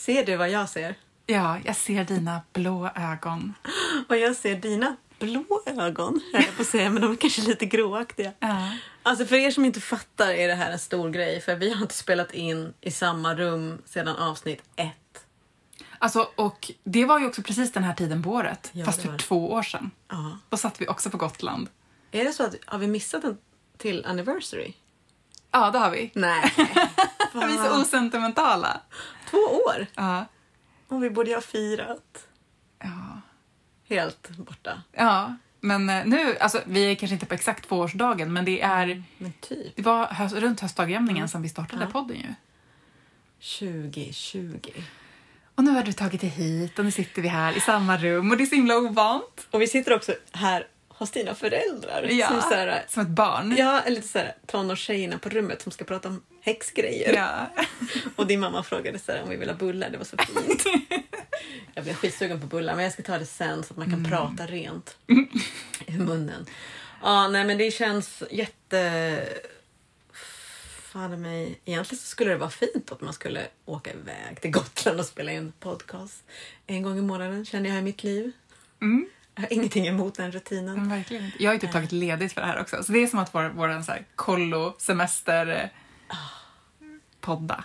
Ser du vad jag ser? Ja, jag ser dina blå ögon. Och jag ser dina blå ögon, höll jag på att säga, men de är kanske lite gråaktiga. Ja. Alltså för er som inte fattar är det här en stor grej, för vi har inte spelat in i samma rum sedan avsnitt ett. Alltså, och det var ju också precis den här tiden på året, Ja, fast för två år sedan. Ja. Då satt vi också på Gotland. Är det så att, har vi missat en till anniversary? Ja, det har vi. Nej. Vi är så osentimentala. Två år? Ja. Och vi borde ha firat. Ja. Helt borta. ja. Men eh, nu, alltså vi är kanske inte på exakt tvåårsdagen, men det är Men typ det var höst, runt höstdagjämningen som vi startade Ja. podden ju. 2020. Och nu har du tagit dig hit och nu sitter vi här i samma rum och det är så himla ovant. Och vi sitter också här hos dina föräldrar. Ja, Som, så här, som ett barn. ja, lite såhär tonårstjejerna på rummet som ska prata om häxgrejer. Ja. Och din mamma frågade så om vi vill ha bullar, det var så fint. jag blev skitsugen på bullar men jag ska ta det sen så att man kan prata rent ur munnen. Ja, nej men det känns jätte... Fan i mig. Egentligen så skulle det vara fint att man skulle åka iväg till Gotland och spela in podcast en gång i månaden känner jag i mitt liv. Mm. Jag har ingenting emot den rutinen. Men verkligen. Jag har ju typ tagit ledigt för det här också. Så det är som att vår, vår så podda.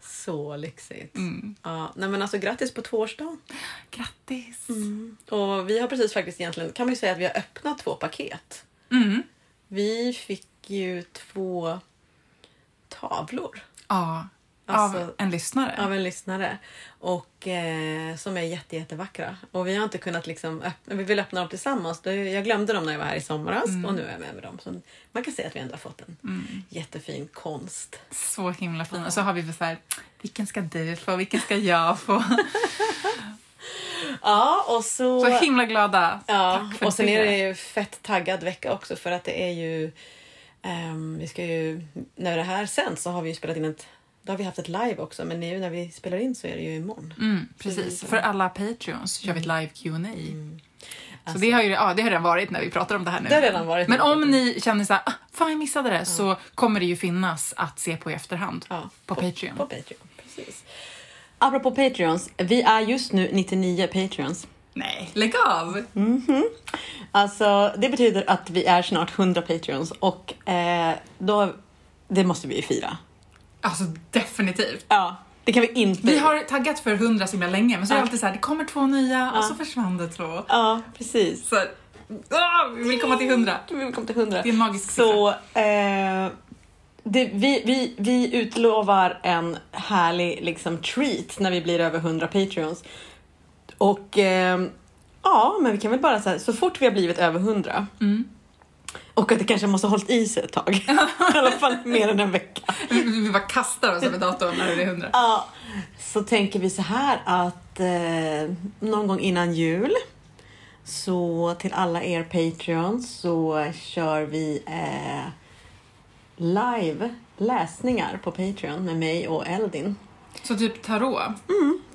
Så lyxigt. Mm. Ja, nej men alltså grattis på tvåårsdagen. Grattis! Och vi har precis faktiskt egentligen, kan man säga att vi har öppnat två paket. Mm. Vi fick ju två tavlor Ja, Alltså- av en lyssnare. av en lyssnare. Och eh, som är jätte, jättevackra. Och vi har inte kunnat liksom öppna, vi vill öppna dem tillsammans. Det- Jag glömde dem när jag var här i somras och nu är jag med med dem. Så man kan säga att vi ändå har fått en jättefin konst. Så himla fin. Och så har vi så här, vilken ska du få, vilken ska jag få? Ja, och så... Så himla glada. Ja, och sen är det ju fett taggad vecka också för att det är ju... ehm, vi ska ju... När det här sänds så har vi ju spelat in ett... Då har vi haft ett live också men nu när vi spelar in så är det ju imorgon. Mm, precis. Så- För alla Patreons kör vi ett live Q&A. Så Alltså- det har ju ja, det har redan varit när vi pratar om det här nu. Det har redan varit Men om ni känner så här, ah, fan jag missade det, så kommer det ju finnas att se på i efterhand Ja, på Patreon. På Patreon, precis. Apropå Patreons, vi är just nu 99 Patreons. Nej, lägg av! Alltså, det betyder att vi är snart 100 Patreons och eh, då, det måste vi ju fira. Alltså definitivt. Ja, det kan vi inte. Vi har taggat för 100 så himla länge, men så är det alltid så här, det kommer två nya och så försvann det två. Ja, precis. Så, ah, vi vill komma till 100. Vi vill komma till 100. Det är en magisk Så eh, det, vi, vi, vi utlovar en härlig liksom, treat när vi blir över 100 Patreons. Och eh, ja, men vi kan väl bara säga så fort vi har blivit över 100 Mm. Och att det kanske måste ha hållit i sig ett tag. I alla fall mer än en vecka. Vi, bara kastar oss över datorn när det är 100. Ja, så tänker vi så här att eh, någon gång innan jul så till alla er Patreons så kör vi eh, live läsningar på Patreon med mig och Eldin. Så typ tarot,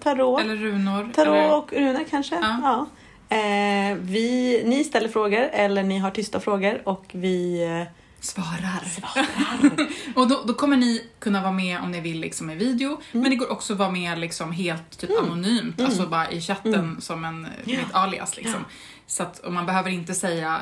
Tarot, eller runor. tarot eller, och runor kanske. Ja. Ja. Eh, vi, ni ställer frågor eller ni har tysta frågor och vi eh, Svarar. svarar. Och då, då kommer ni kunna vara med om ni vill liksom i video, men det går också att vara med liksom helt typ anonymt, alltså bara i chatten som en ett alias liksom. Så att och man behöver inte säga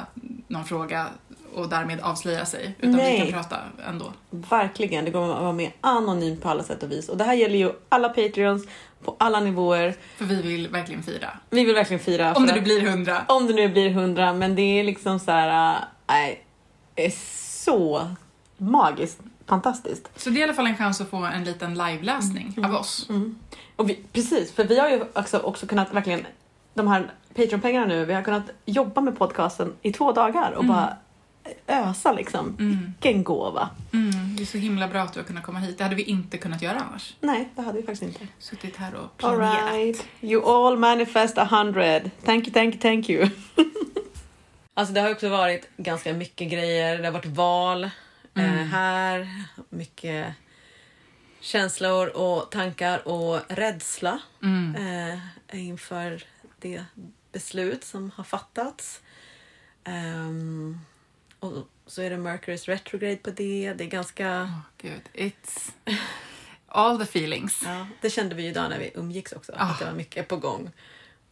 någon fråga och därmed avslöja sig, utan vi Nej. kan prata ändå. Verkligen, det går att vara med anonymt på alla sätt och vis. Och det här gäller ju alla Patreons på alla nivåer. För vi vill verkligen fira. Vi vill verkligen fira. Om det nu blir hundra. Om det nu blir hundra, men det är liksom så här, äh, nej, det är så magiskt, fantastiskt. Så det är i alla fall en chans att få en liten liveläsning av oss. Och vi, precis, för vi har ju också, också kunnat verkligen, de här Patreon-pengarna nu, vi har kunnat jobba med podcasten i två dagar och bara ösa liksom. Vilken gåva. Mm, det är så himla bra att du har kunnat komma hit. Det hade vi inte kunnat göra annars. Nej, det hade vi faktiskt inte. Suttit här och All planerat. right. You all manifest a hundred. Thank you, thank you, thank you. alltså det har också varit ganska mycket grejer. Det har varit val eh, här. Mycket känslor och tankar och rädsla Mm. eh, inför det beslut som har fattats. Ehm, och så är det Mercurys retrograde på det. Det är ganska... Åh, gud. It's... all the feelings. Ja, det kände vi ju idag när vi umgicks också, Ah. att det var mycket på gång.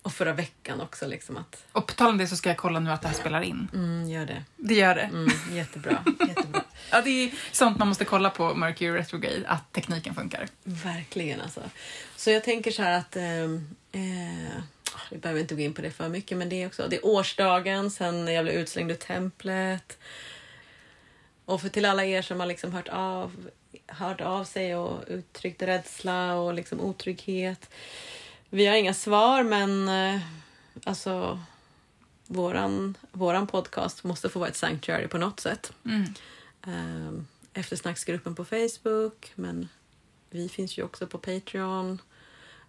Och förra veckan också liksom att, Och på tal om det så ska jag kolla nu att det här spelar in. mm, gör det. Det gör det. Mm, jättebra, jättebra. Ja, det är sånt man måste kolla på Mercury Retrograde, att tekniken funkar. Verkligen alltså. Så jag tänker så här att ehm, eh, vi behöver inte gå in på det för mycket, men det är också det är årsdagen sen jag blev utslängd ur templet. Och för till alla er som har liksom hört av, hört av sig och uttryckt rädsla och liksom otrygghet. Vi har inga svar, men eh, alltså våran, våran podcast måste få vara ett sanctuary på något sätt. Mm. Um, eftersnacksgruppen på Facebook, men vi finns ju också på Patreon.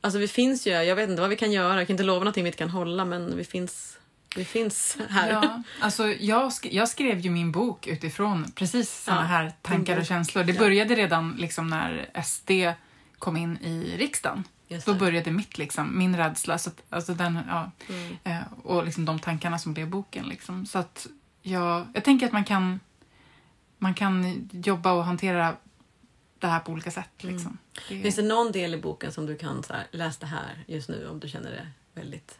Alltså vi finns ju, jag vet inte vad vi kan göra, jag kan inte lova någonting vi inte kan hålla, men vi finns, vi finns här. Ja, alltså jag, sk- jag skrev ju min bok utifrån precis såna Ja, här tankar och känslor. Det Ja. började redan liksom när SD kom in i riksdagen. Då började mitt, liksom, min rädsla så att, alltså den, ja, Mm. eh, och liksom de tankarna som blev boken. Liksom. Så att jag, jag tänker att man kan, man kan jobba och hantera det här på olika sätt. Liksom. Det, Finns det någon del i boken som du kan så här, läs det här just nu om du känner dig väldigt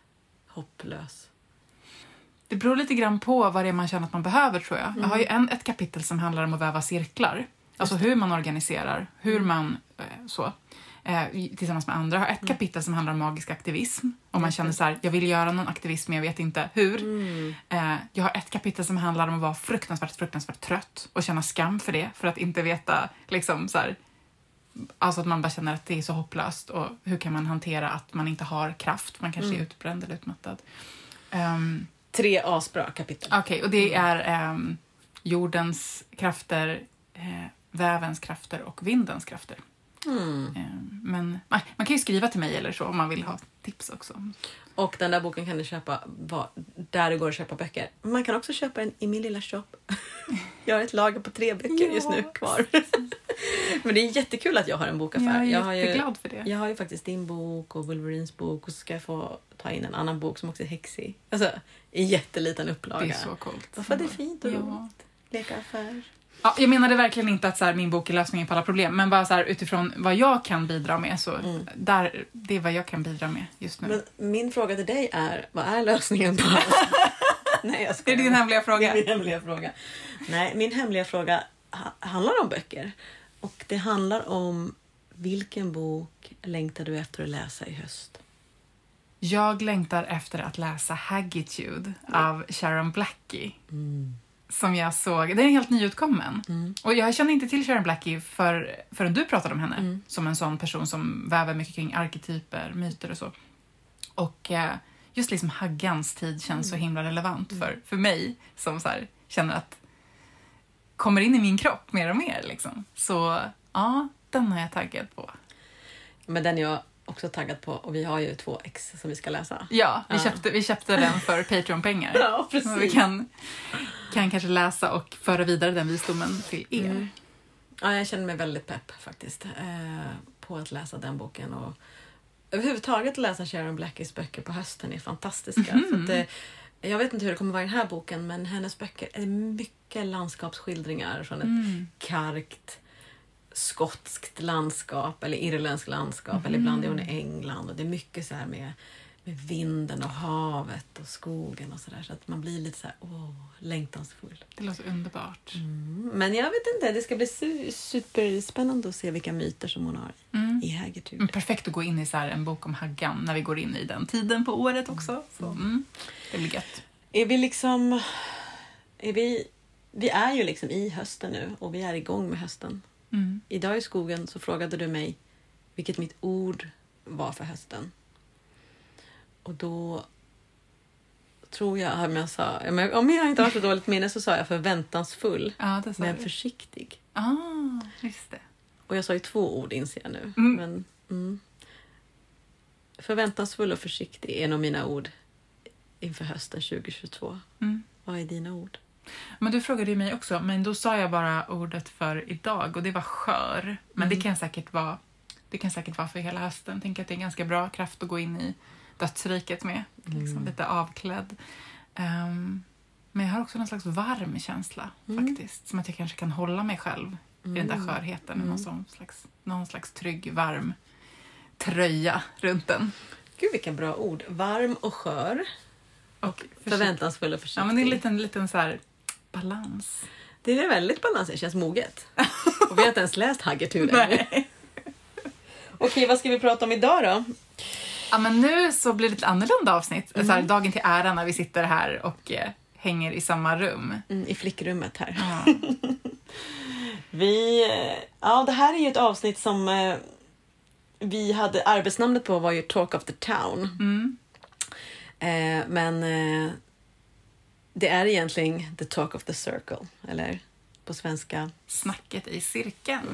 hopplös? Det beror lite grann på vad det är man känner att man behöver tror jag. Jag har ju Mm. en, ett kapitel som handlar om att väva cirklar. Alltså hur man organiserar, hur Mm. man eh, så. Eh, tillsammans med andra. Har ett kapitel som handlar om magisk aktivism. Om man Mm. Känner så här, jag vill göra någon aktivism men jag vet inte hur. Mm. Eh, jag har ett kapitel som handlar om att vara fruktansvärt, fruktansvärt trött och känna skam för det. För att inte veta, liksom så här, Alltså att man bara känner att det är så hopplöst och hur kan man hantera att man inte har kraft? Man kanske Mm. är utbränd eller utmattad. Ehm, Tre asbra kapitel. Okej, och det är ehm, jordens krafter, eh, vävens krafter och vindens krafter. Mm. Ehm, men man kan ju skriva till mig eller så om man vill ha tips också. Och den där boken kan du köpa var, där det går att köpa böcker. Man kan också köpa den i min lilla shop. Jag har ett lager på tre böcker Ja, just nu kvar. Men det är jättekul att jag har en bokaffär. Jag är har ju, för det. jag har ju faktiskt din bok och Wolverines bok och så ska jag få ta in en annan bok som också är häxig. Alltså i jätteliten upplaga. Det är så coolt. Varför det är fint och Ja. roligt. Leka affär. Ja, jag menade verkligen inte att så här, min bok är lösningen på alla problem, men bara så här, utifrån vad jag kan bidra med. Så Mm. där, det är vad jag kan bidra med just nu. Men min fråga till dig är, vad är lösningen på Nej, jag det skojar. är din hemliga Det fråga. min hemliga fråga. Nej, min hemliga fråga ha- handlar om böcker. Och det handlar om vilken bok längtar du efter att läsa i höst? Jag längtar efter att läsa Haggitude av Sharon Blackie. Som jag såg, den är helt nyutkommen. Mm. Och jag kände inte till Sharon Blackie för, förrän du pratade om henne. Mm. Som en sån person som väver mycket kring arketyper, myter och så. Och eh, just liksom Haggans tid känns så himla relevant för, för mig som så här, känner att kommer in i min kropp mer och mer. Liksom. Så ja, den har jag taggat på. Men den jag också taggad på och vi har ju två ex som vi ska läsa. Ja, vi, Ja. Köpte, vi köpte den för Patreon-pengar. Ja, Så vi kan, kan kanske läsa och föra vidare den visdomen till er. Mm. Ja, jag känner mig väldigt pepp faktiskt eh, på att läsa den boken. Och överhuvudtaget läsa Sharon Blackies böcker på hösten är fantastiska. Mhm. För att, eh, jag vet inte hur det kommer vara i den här boken men hennes böcker är mycket landskapsskildringar från ett Mm. kargt skotskt landskap eller irländskt landskap eller ibland är hon i England och det är mycket så här med, med vinden och havet och skogen och sådär så att man blir lite så här, åh, längtansfull. Det låter underbart. Mm. Men jag vet inte, det ska bli su- superspännande att se vilka myter som hon har Mm. i Haggitude. Mm, Perfekt att gå in i så en bok om Haggan när vi går in i den tiden på året också. Så, mm, det blir gött. Är vi liksom... Är vi, vi är ju liksom i hösten nu och vi är igång med hösten. Mm. Idag i skogen så frågade du mig vilket mitt ord var för hösten. Och då tror jag, om jag sa, om jag inte har så dåligt minne så sa jag förväntansfull Ja, sa men du. försiktig. Ah, just det. Och jag sa ju två ord inser jag nu. Mm. Men, mm. Förväntansfull och försiktig är nog mina ord inför hösten 2022. Mm. Vad är dina ord? Men du frågade ju mig också, men då sa jag bara ordet för idag och det var skör. Men det kan säkert vara det kan säkert vara för hela hösten. Tänker att det är ganska bra kraft att gå in i dödsriket med. Liksom lite avklädd. Ehm, men jag har också någon slags varm känsla Mm. faktiskt. Som att jag kanske kan hålla mig själv i den där skörheten. Någon, sån slags, någon slags trygg, varm tröja runt den. Gud vilka bra ord. Varm och skör. Och Förväntansfull och försiktig. Ja, men det är en liten, liten så här balans. Det är väldigt balanserat, det känns moget. Och vi har inte ens läst Haggertud ännu. Okej, vad ska vi prata om idag då? Ja, men nu så blir det ett annorlunda avsnitt. Så Mm. här, dagen till ära när vi sitter här och eh, hänger i samma rum. Mm, I flickrummet här. Ja. Vi, eh, ja, det här är ju ett avsnitt som eh, vi hade, arbetsnamnet på var ju Talk of the Town. Mm. Eh, men eh, det är egentligen The Talk of the Circle, eller på svenska. Snacket i cirkeln.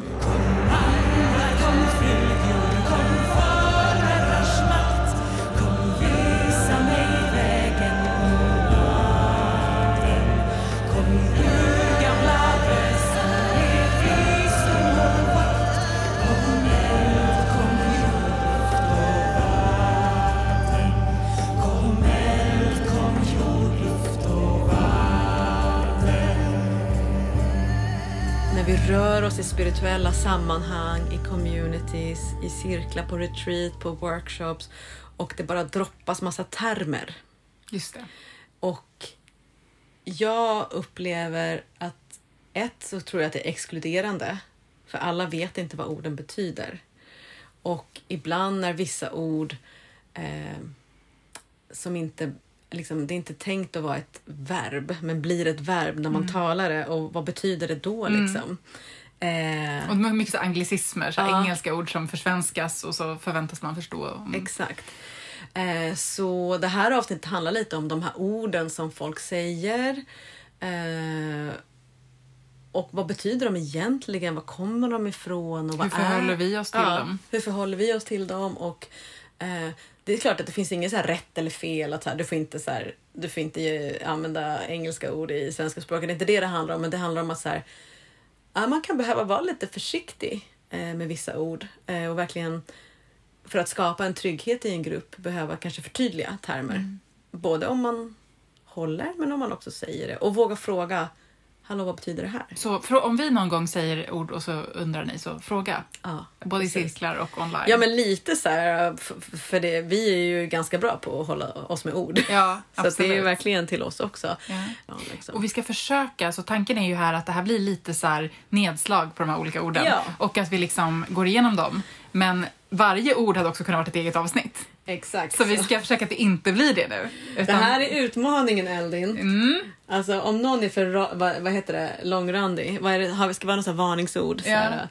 Rör oss i spirituella sammanhang, i communities, i cirklar, på retreat, på workshops och det bara droppas massa termer. Just det. Och jag upplever att ett så tror jag att det är exkluderande. För alla vet inte vad orden betyder. Och ibland när vissa ord eh, som inte Liksom, det är inte tänkt att vara ett verb, men blir ett verb när man talar det. Och vad betyder det då? Liksom? Eh, Och det är mycket så anglicismer, så Ja. engelska ord som försvenskas och så förväntas man förstå. Mm. Exakt. Eh, så det här avsnittet handlar lite om de här orden som folk säger. Eh, och vad betyder de egentligen? Var kommer de ifrån? Och vad Hur förhåller är... vi oss till ja, dem? Hur förhåller vi oss till dem? Och, eh, det är klart att det finns inget så rätt eller fel. Att så här, du, får inte, så här, du får inte eh, använda engelska ord i svenska språket. Det är inte det det handlar om. Men det handlar om att så här, man kan behöva vara lite försiktig eh, med vissa ord. Eh, och verkligen för att skapa en trygghet i en grupp behöva kanske förtydliga termer. Både om man håller men om man också säger det. Och våga fråga, hallå vad betyder det här? Så frå- om vi någon gång säger ord och så undrar ni, så fråga. Ja, Både i precis. cirklar och online. Ja men lite så här, för det, vi är ju ganska bra på att hålla oss med ord. Ja, så det är ju verkligen till oss också. Ja. Ja, liksom. Och vi ska försöka, så tanken är ju här att det här blir lite så här nedslag på de här olika orden. Och att vi liksom går igenom dem. Men varje ord hade också kunnat vara ett eget avsnitt. Exakt. Så vi ska försöka att det inte blir det nu. Det Utan, här är utmaningen Eldin. Mm, Alltså om någon är för, vad, vad heter det, långrandig, vad är det, ska vara något så här varningsord? Så Ja. här,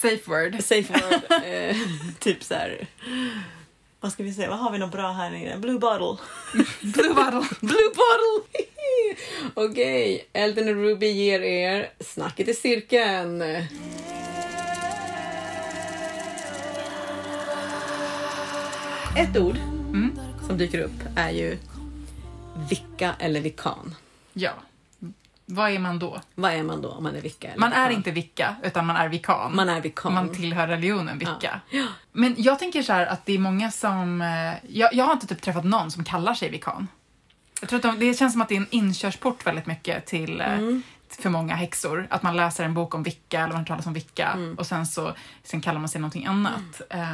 safe word. Safe word. eh, typ så här. Vad ska vi säga? Vad har vi något bra här nere? Blue bottle. Blue bottle. Blue bottle! Okej, Elden och Ruby ger er Snacket i cirkeln. Ett ord Mm. som dyker upp är ju vicka eller vikan. Ja. Vad är man då? Vad är man då om man är vicka? Eller Man är vikan? inte vicka, utan man är vikan. Man är vikan. Man tillhör religionen vicka. Ja. Men jag tänker så här att det är många som... eh, Jag, jag har inte typ träffat någon som kallar sig vikan. Jag tror att de, det känns som att det är en inkörsport väldigt mycket till eh, Mm. för många häxor. Att man läser en bok om vicka eller man talas om vicka Mm. och sen så sen kallar man sig någonting annat. Eh,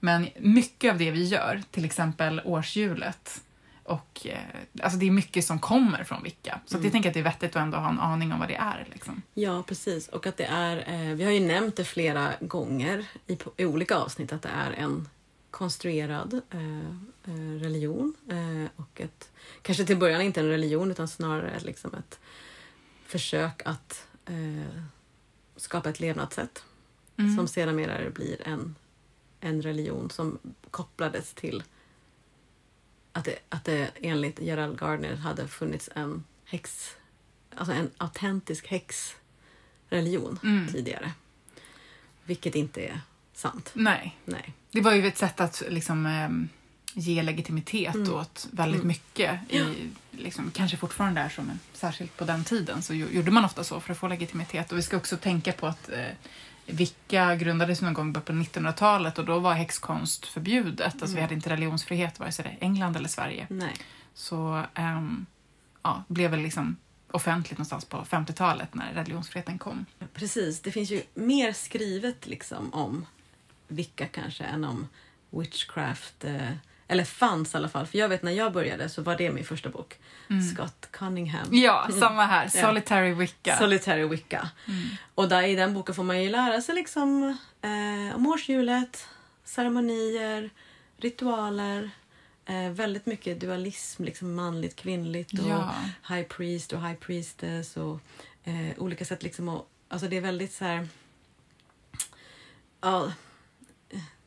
Men mycket av det vi gör, till exempel årshjulet, och, eh, alltså det är mycket som kommer från vicka. Så Mm. jag tänker att det är vettigt att ändå ha en aning om vad det är. Liksom. Ja, precis. Och att det är, eh, vi har ju nämnt det flera gånger i, i olika avsnitt att det är en konstruerad eh, eh, religion. Eh, och ett, kanske till början inte en religion utan snarare liksom ett försök att eh, skapa ett levnadssätt Mm. som sedermera blir en, en religion som kopplades till att det, att det enligt Gerald Gardner hade funnits en häx, alltså en autentisk häxreligion Mm. tidigare. Vilket inte är sant. Nej. Nej. Det var ju ett sätt att liksom, ehm, ge legitimitet Mm. åt väldigt Mm. mycket. I, liksom, kanske fortfarande är så, men särskilt på den tiden så gjo- gjorde man ofta så för att få legitimitet. Och vi ska också tänka på att eh, Vicka grundades någon gång på 1900-talet och då var häxkonst förbjudet. Alltså vi Mm. hade inte religionsfrihet vare sig det England eller Sverige. Nej. Så ehm, ja, blev väl liksom offentligt någonstans på 50-talet när religionsfriheten kom. Precis, det finns ju mer skrivet liksom om Vicka kanske än om witchcraft. Eh, eller fanns i alla fall. För jag vet när jag började så var det min första bok. Scott Cunningham. Ja, samma här. Mm. Solitary Wicca. Solitary Wicca. Och där, i den boken får man ju lära sig liksom eh, om årshjulet, ceremonier, ritualer. Eh, väldigt mycket dualism, liksom manligt, kvinnligt och Ja. high priest och high priestess och eh, olika sätt liksom att, Alltså det är väldigt så här... Ja,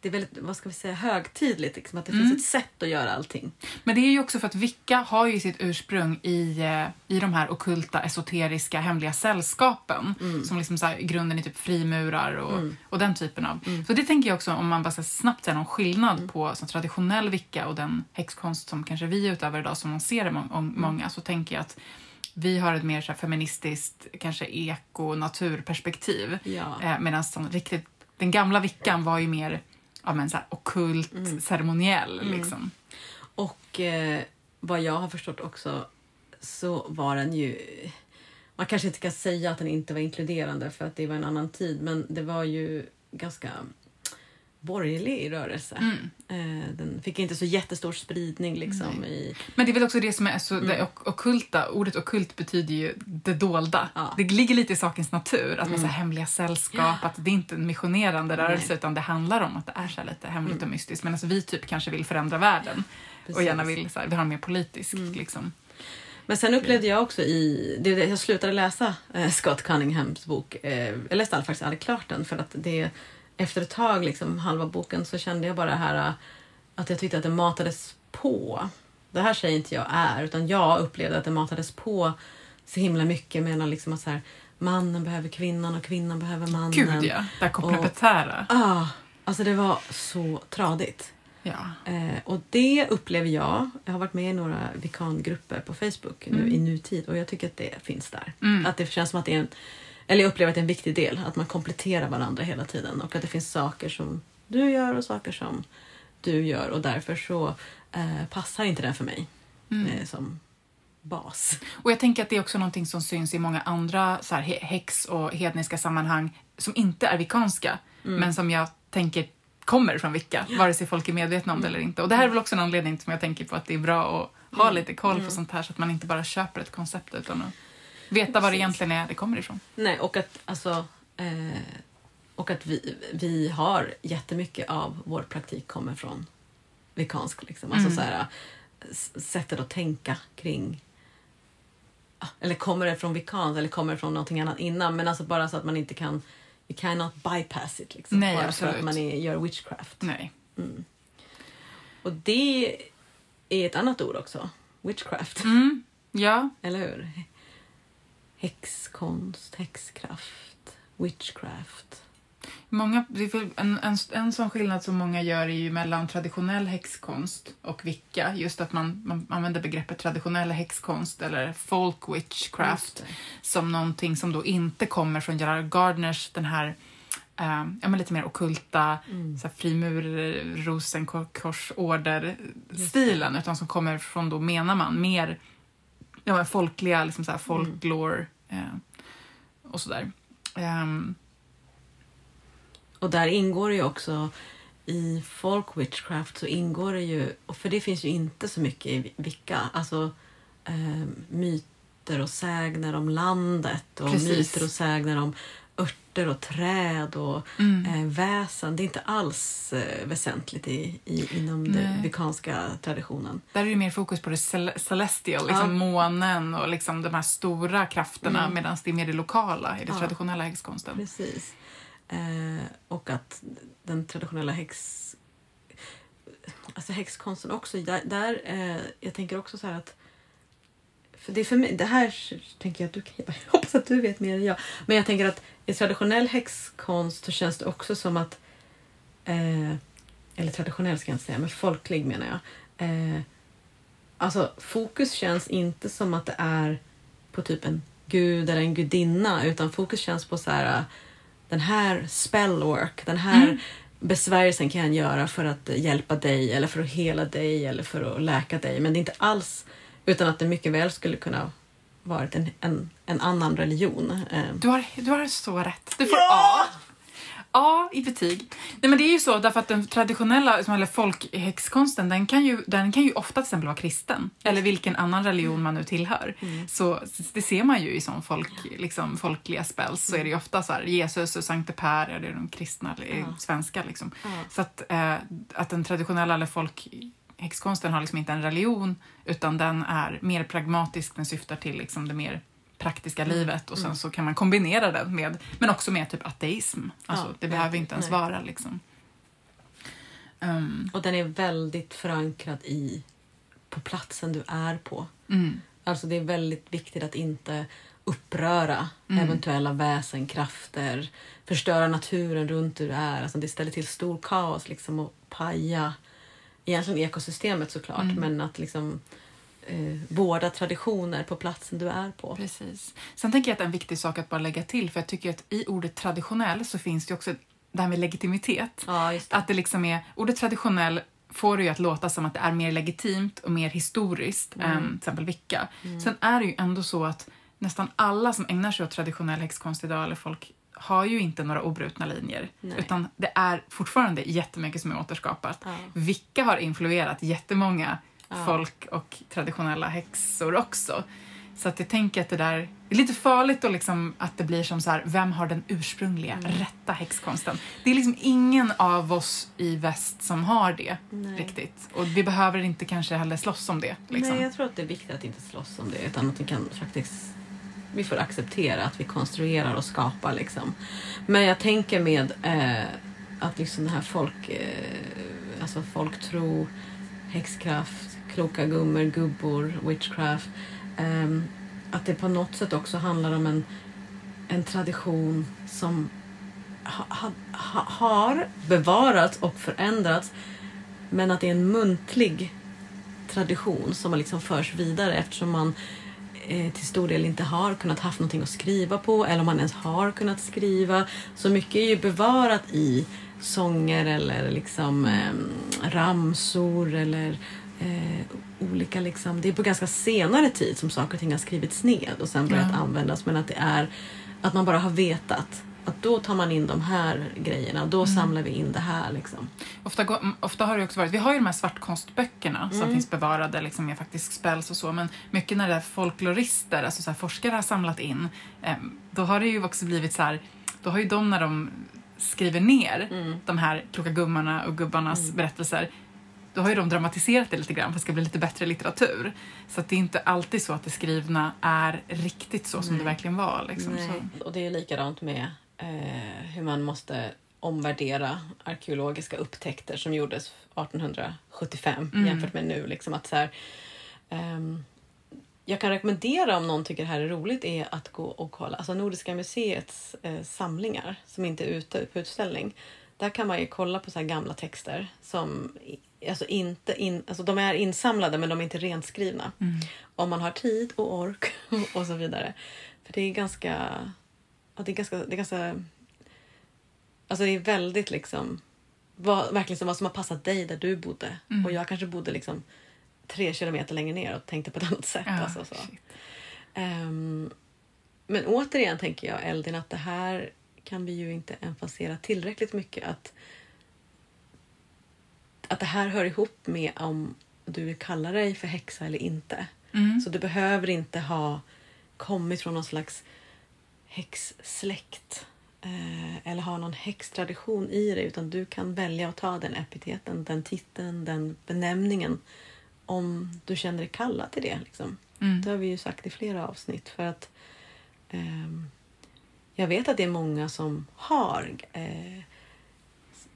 det är väldigt, vad ska vi säga, högtidligt liksom. Att det finns ett sätt att göra allting. Men det är ju också för att Vicka har ju sitt ursprung i, eh, i de här okulta, esoteriska, hemliga sällskapen. Som liksom så här, i grunden är typ frimurar och, och den typen av. Så det tänker jag också, om man bara ska snabbt säga någon skillnad på som traditionell Vicka och den häxkonst som kanske vi utövar idag som man ser må- om många, så tänker jag att vi har ett mer så här feministiskt, kanske eko-naturperspektiv. Ja. Eh, Medan riktigt, den gamla Vickan var ju mer ja, men så här, okult, ceremoniell. Liksom. Och eh, vad jag har förstått också så var den ju... Man kanske inte kan säga att den inte var inkluderande för att det var en annan tid men det var ju ganska borgerlig rörelse. Eh, den fick inte så jättestor spridning liksom i... Men det är väl också det som är så, det ok- ockulta, ordet ockult betyder ju det dolda. Ja. Det ligger lite i sakens natur, att man så här, hemliga sällskap, att det är inte en missionerande rörelse utan det handlar om att det är så här lite hemligt och mystiskt. Men alltså, vi typ kanske vill förändra världen och Precis. gärna vill så här, vi har mer politisk liksom. Men sen upplevde jag också i... Det, det- jag slutade läsa eh, Scott Cunninghams bok. Eh, jag läste all- faktiskt aldrig klart den för att det... Efter ett tag, liksom halva boken, så kände jag bara här eh, att jag tyckte att det matades på. Det här säger inte jag är, utan jag upplevde att det matades på så himla mycket med liksom att så här, mannen behöver kvinnan och kvinnan behöver mannen. Gud ja, det här komplementära. Ah, alltså det var så tradigt. Ja. Eh, och det upplever jag. Jag har varit med i några vikangrupper på Facebook nu i nutid och jag tycker att det finns där. Att det känns som att det är en, eller jag upplever att det är en viktig del, att man kompletterar varandra hela tiden och att det finns saker som du gör och saker som du gör och därför så eh, passar inte den för mig eh, som bas. Och jag tänker att det är också någonting som syns i många andra så här, häx och hedniska sammanhang som inte är vikanska, men som jag tänker kommer från Vicka, vare sig folk är medvetna om det eller inte. Och det här är väl också en anledning som jag tänker på att det är bra att ha lite koll på sånt här så att man inte bara köper ett koncept utan att veta var det egentligen är det kommer ifrån. Nej, och att, alltså, eh, och att vi, vi har jättemycket av vår praktik kommer från vikansk. Liksom. Alltså så här, sättet att tänka kring... ah, Eller kommer det från vikansk eller kommer det från någonting annat innan? Men alltså bara så att man inte kan... You cannot bypass it. Liksom, Nej, bara för absolut. att man är, gör witchcraft. Nej. Och det är ett annat ord också. Witchcraft. Mm, ja, Eller hur? Häxkonst, häxkraft, witchcraft. Många, en, en, en sån skillnad som många gör är ju mellan traditionell häxkonst och vicka. Just att man, man använder begreppet traditionell häxkonst eller folk witchcraft som någonting som då inte kommer från Gerard Gardners den här eh, ja, men lite mer okulta Mm. så här frimur, rosenkorsorder-stilen utan som kommer från, då menar man, mer ja, men folkliga, liksom så här folklore eh, och sådär. Ehm, Och där ingår ju också i folk witchcraft så ingår det ju, och för det finns ju inte så mycket i Vicka, alltså eh, myter och sägner om landet och Precis. myter och sägner om örter och träd och Mm. eh, väsen. Det är inte alls eh, väsentligt i, i, inom den Nej. vikanska traditionen. Där är det mer fokus på det cel- celestial, liksom Ja. månen och liksom de här stora krafterna Mm. medan det är mer det lokala i den Ja. traditionella häxkonsten. Precis. Eh, och att den traditionella häx... Alltså häxkonsten också, där... där eh, jag tänker också så här att... För det, är för mig, det här tänker jag att du kan... Jag hoppas att du vet mer än jag. Men jag tänker att i traditionell häxkonst så känns det också som att... Eh, eller traditionell ska jag inte säga, men folklig menar jag. Eh, alltså fokus känns inte som att det är på typ en gud eller en gudinna utan fokus känns på så här äh, den här spellwork, den här Mm. besvärjelsen kan jag göra för att hjälpa dig eller för att hela dig eller för att läka dig. Men det är inte alls utan att det mycket väl skulle kunna varit en, en, en annan religion. Eh, Du har, du har så rätt. Du får Ja! A. A i betyg. Nej men det är ju så därför att den traditionella eller folkhäxkonsten den kan, ju, den kan ju ofta till exempel vara kristen. Eller vilken annan religion man nu tillhör. Så det ser man ju i sån folk, liksom, folkliga spells så är det ju ofta så här Jesus och Sankte Per, det de kristna, eller Ja. svenska liksom. Ja. Så att, eh, att den traditionella eller folkhäxkonsten har liksom inte en religion utan den är mer pragmatisk, den syftar till liksom det mer praktiska livet och sen så kan man kombinera det med, men också med typ ateism. Alltså, Ja, det behöver nej, inte ens nej. vara liksom. Um, Och den är väldigt förankrad i på platsen du är på. mm, Alltså det är väldigt viktigt att inte uppröra Mm. eventuella väsen, krafter, förstöra naturen runt där du är. Alltså det ställer till stor kaos liksom och paja egentligen ekosystemet såklart Mm. men att liksom eh, vårda traditioner på platsen du är på. precis. Sen tänker jag att en viktig sak att bara lägga till, för jag tycker att i ordet traditionell så finns det också det här med legitimitet. Ja, det. Att det liksom är, ordet traditionell får det ju att låta som att det är mer legitimt och mer historiskt Mm. än till exempel Wicca. Sen är det ju ändå så att nästan alla som ägnar sig åt traditionell häxkonst idag, eller folk, har ju inte några obrutna linjer. Nej. Utan det är fortfarande jättemycket som är återskapat. Ja. Wicca har influerat jättemånga Ja. folk och traditionella häxor också. Så att jag tänker att det där det är lite farligt då liksom att det blir som så här, vem har den ursprungliga, Mm. rätta häxkonsten? Det är liksom ingen av oss i väst som har det Nej. riktigt. Och vi behöver inte kanske heller slåss om det. Liksom. Nej, jag tror att det är viktigt att inte slåss om det utan att vi kan faktiskt vi får acceptera att vi konstruerar och skapar liksom. Men jag tänker med eh, att liksom det här folk, eh, alltså folktro, häxkraft, kloka gummor, gubbor, witchcraft. Eh, att det på något sätt också handlar om en, en tradition som ha, ha, ha, har bevarats och förändrats men att det är en muntlig tradition som liksom förs vidare eftersom man eh, till stor del inte har kunnat haft någonting att skriva på eller om man ens har kunnat skriva. Så mycket är ju bevarat i sånger eller liksom eh, ramsor eller eh, olika liksom. Det är på ganska senare tid som saker och ting har skrivits ned och sen börjat Ja. användas men att det är att man bara har vetat att då tar man in de här grejerna, då samlar vi in det här liksom. Ofta, går- mm, ofta har det också varit, vi har ju de här svartkonstböckerna som Mm. finns bevarade liksom, med faktiskt spells och så, men mycket när det är folklorister, alltså så här, forskare har samlat in, eh, då har det ju också blivit så här, då har ju de när de skriver ner Mm. de här kloka gummorna och gubbarnas berättelser, då har ju de dramatiserat det lite grann för att det ska bli lite bättre litteratur. Så att det är inte alltid så att det skrivna är riktigt så som Nej. det verkligen var. Liksom. Och det är likadant med eh, hur man måste omvärdera arkeologiska upptäckter som gjordes 1875 Mm. jämfört med nu. Liksom att så här, ehm, jag kan rekommendera om någon tycker det här är roligt är att gå och kolla alltså Nordiska museets eh, samlingar som inte är ute på utställning. Där kan man ju kolla på så här gamla texter som alltså inte in, alltså de är insamlade men de är inte renskrivna. Mm. Om man har tid och ork och så vidare. För det är ganska... Ja, det är ganska... Det är ganska alltså det är väldigt liksom... Vad, verkligen som vad som har passat dig där du bodde. Mm. Och jag kanske bodde liksom tre kilometer längre ner och tänkte på ett annat sätt. Ja, alltså, så. Ehm, men återigen tänker jag, Eldin, att det här kan vi ju inte emfasera tillräckligt mycket. Att, att det här hör ihop med om du vill kalla dig för häxa eller inte. Mm. Så du behöver inte ha kommit från någon slags häxsläkt eh, eller ha någon häxtradition i dig utan du kan välja att ta den epiteten, den titeln, den benämningen om du känner dig kallad till det. Liksom. Mm. Det har vi ju sagt i flera avsnitt för att ehm, jag vet att det är många som har eh,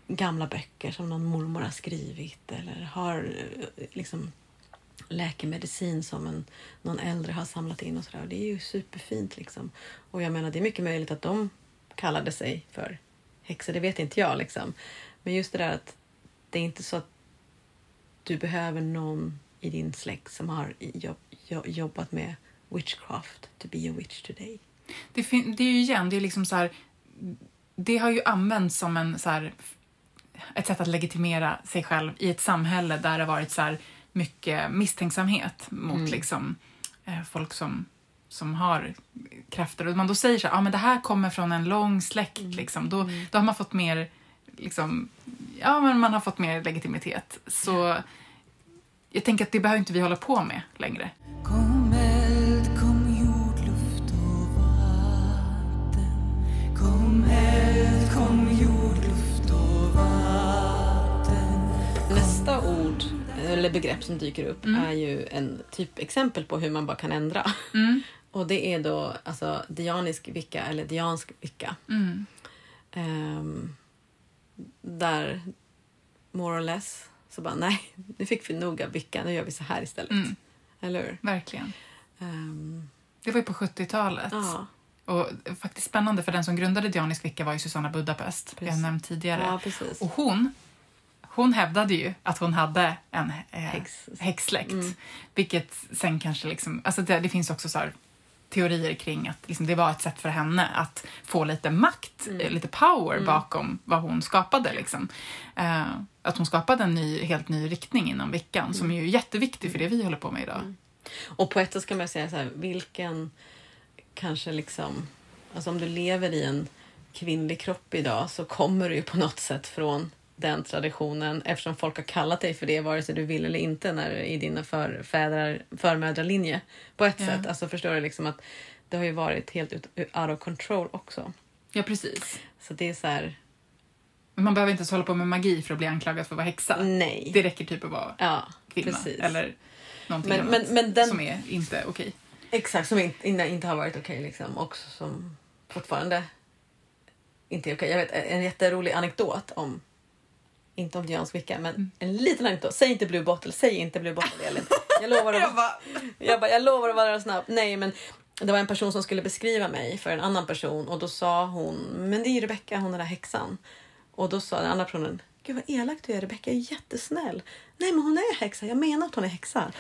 gamla böcker som någon mormor har skrivit eller har eh, liksom läkemedicin som en, någon äldre har samlat in och sådär. Det är ju superfint liksom. Och jag menar det är mycket möjligt att de kallade sig för häxor, det vet inte jag liksom. Men just det där att det är inte så att du behöver någon i din släkt som har jobb, jobbat med witchcraft to be a witch today. Det, det är ju igen, det är liksom så här, det har ju använts som en så här, ett sätt att legitimera sig själv i ett samhälle där det har varit så här mycket misstänksamhet mot Mm. liksom, eh, folk som som har krafter och man då säger så här, ah, men det här kommer från en lång släkt, liksom, då, då har man fått mer liksom, ja, men man har fått mer legitimitet. Så jag tänker att det behöver inte vi hålla på med längre. Eller begrepp som dyker upp Mm. är ju en typ exempel på hur man bara kan ändra. Mm. Och det är då alltså dianisk vicka eller diansk vicka. Mm. Ehm, där more or less så bara nej, nu fick vi nog av vicka, nu gör vi så här istället. Mm. Eller hur? Verkligen. Ehm, Det var ju på 70-talet. ja, Och faktiskt spännande, för den som grundade Dianisk vicka var ju Susanna Budapest, Precis. nämnt tidigare. ja. Och hon, hon hävdade ju att hon hade en eh, Häx. häxsläkt. Mm. Vilket sen kanske liksom, alltså det, det finns också så här teorier kring att liksom det var ett sätt för henne att få lite makt, Mm. eh, lite power bakom vad hon skapade. Liksom. Eh, att hon skapade en ny, helt ny riktning inom vickan som Mm. är ju jätteviktig för det vi håller på med idag. Och på ett sätt ska man säga så här, vilken kanske liksom, alltså om du lever i en kvinnlig kropp idag så kommer du ju på något sätt från den traditionen eftersom folk har kallat dig för det vare sig du vill eller inte när i dina förfädrar, förmödralinje på ett Ja. sätt. Alltså förstår du liksom att det har ju varit helt ut, out of control också. Ja, precis. Så det är så här, man behöver inte ens hålla på med magi för att bli anklagad för att vara häxa. nej. Det räcker typ att vara Ja, kvinna. precis. Eller någonting Men- annat men- men den- som är inte okej. Exakt, som inte, inte- har varit okej liksom. Och som fortfarande inte är okej. Jag vet en jätterolig anekdot om, inte om Dians vicka, men Mm. en liten anekdot. Säg inte Blue Bottle, säg inte Blue Bottle Elin. Jag lovar att, Jag bara, jag, bara, jag lovar att vara snabb. Nej, men det var en person som skulle beskriva mig för en annan person och då sa hon, men det är ju Rebecka, hon den där häxan. Och då sa den andra personen, gud vad elak du är, Rebecka är jättesnäll. Nej, men hon är häxa, jag menar att hon är häxa.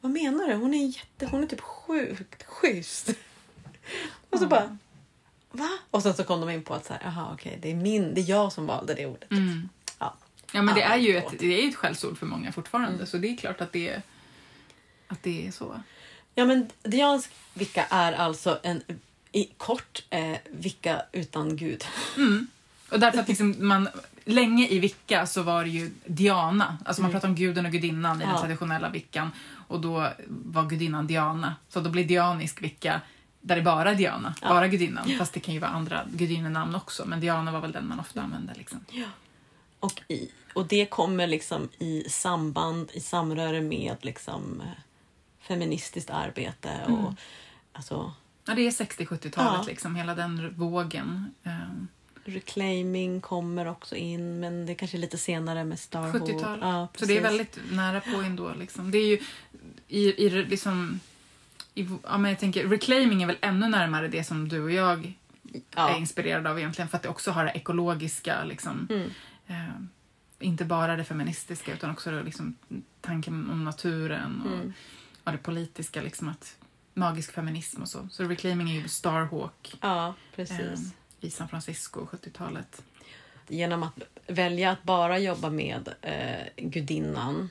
Vad menar du? Hon är, jätte, hon är typ sjukt schysst. Och så bara, va? Och sen så kom de in på att så här, aha, okej, det är min, det är jag som valde det ordet. mm. Ja. Ja, men det är ju ett, det är ett skällsord för många fortfarande, Mm. så det är klart att det, att det är så. ja, men diansk vicka är alltså en i kort eh, vicka utan gud. Mm. Och därför att liksom man, länge i vicka så var det ju Diana, alltså man pratar om guden och gudinnan i den Mm. Ja. traditionella vickan och då var gudinnan Diana. Så då blir dianisk vicka där det bara är Diana, Ja. bara gudinnan. Fast det kan ju vara andra gudinnenamn också, men Diana var väl den man ofta använde. Liksom. Och, i, och det kommer liksom i samband, i samröre med liksom eh, feministiskt arbete och Mm. alltså Ja, det är 60-70-talet, Ja. liksom, hela den vågen. Ehm, reclaiming kommer också in men det är kanske lite senare med Starhood. 70-talet. Ja, så det är väldigt nära på ändå. Liksom. Det är ju i, i liksom... I, ja, men jag tänker, reclaiming är väl ännu närmare det som du och jag är ja. inspirerade av egentligen för att det också har det ekologiska, liksom, Mm. Eh, inte bara det feministiska utan också det, liksom, tanken om naturen och, Mm. och det politiska, liksom att magisk feminism och så. Så reclaiming är ju Starhawk ja, precis. eh, i San Francisco 70-talet. Genom att välja att bara jobba med eh, gudinnan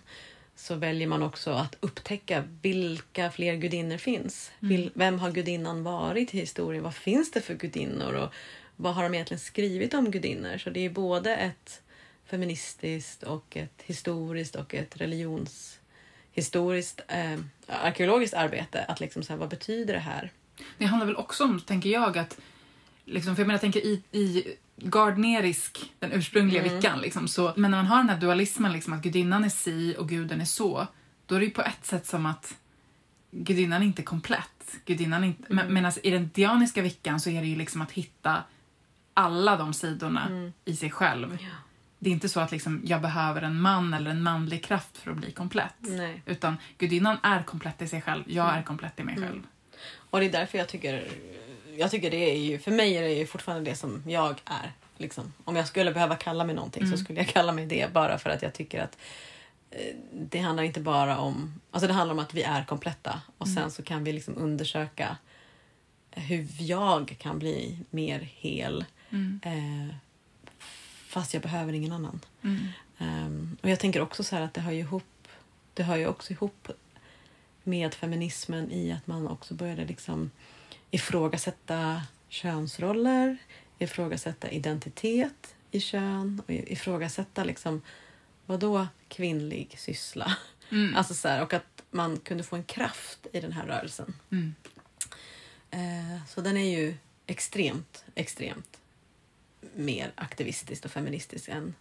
så väljer man också att upptäcka vilka fler gudinnor finns. Vil, vem har gudinnan varit i historien? Vad finns det för gudinnor? Och vad har de egentligen skrivit om gudinnor? Så det är både ett feministiskt och ett historiskt och ett religionshistoriskt eh, arkeologiskt arbete. Att liksom så här, vad betyder det här? Det handlar väl också om, tänker jag, att liksom, för jag menar, jag tänker i, i gardnerisk, den ursprungliga Mm. vickan, liksom, så, men när man har den här dualismen, liksom, att gudinnan är si och guden är så, då är det ju på ett sätt som att gudinnan inte är komplett. Gudinnan är inte, Mm. men, medan i den dianiska vickan så är det ju liksom att hitta alla de sidorna Mm. i sig själv. Det är inte så att liksom, jag behöver en man eller en manlig kraft för att bli komplett. Nej. Utan gudinnan är komplett i sig själv, jag Mm. är komplett i mig själv. Och det är därför jag tycker, jag tycker det är ju, för mig är det ju fortfarande det som jag är. Liksom. Om jag skulle behöva kalla mig någonting Mm. så skulle jag kalla mig det bara för att jag tycker att eh, det handlar inte bara om, alltså det handlar om att vi är kompletta och Mm. sen så kan vi liksom undersöka hur jag kan bli mer hel Mm. eh, fast jag behöver ingen annan. Mm. Ehm, och jag tänker också så att det hör ju ihop, det hör ju också ihop med feminismen i att man också började liksom ifrågasätta könsroller, ifrågasätta identitet i kön och ifrågasätta liksom, vadå kvinnlig syssla? Mm. Alltså så här, och att man kunde få en kraft i den här rörelsen. Mm. Eh, så den är ju extremt, extremt mer aktivistisk och feministisk än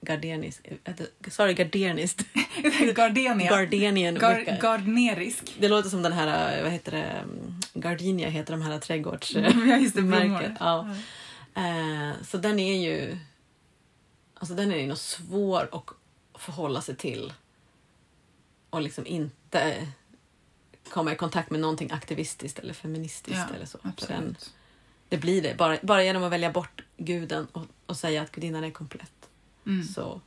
Gardenisk. äh, Sorry, Gardeniskt. Gardenia. Gardenian Gar-. Gardnerisk. Det låter som den här, vad heter det, mm, Gardenia heter de här trädgårds... Ja, just det, märket. blommor. Ja. Eh, så den är ju... Alltså den är ju nog svår att förhålla sig till och liksom inte komma i kontakt med någonting aktivistiskt eller feministiskt Ja, eller så. Den, absolut. Det blir det. Bara, bara genom att välja bort guden och, och säga att gudinnan är komplett Mm. så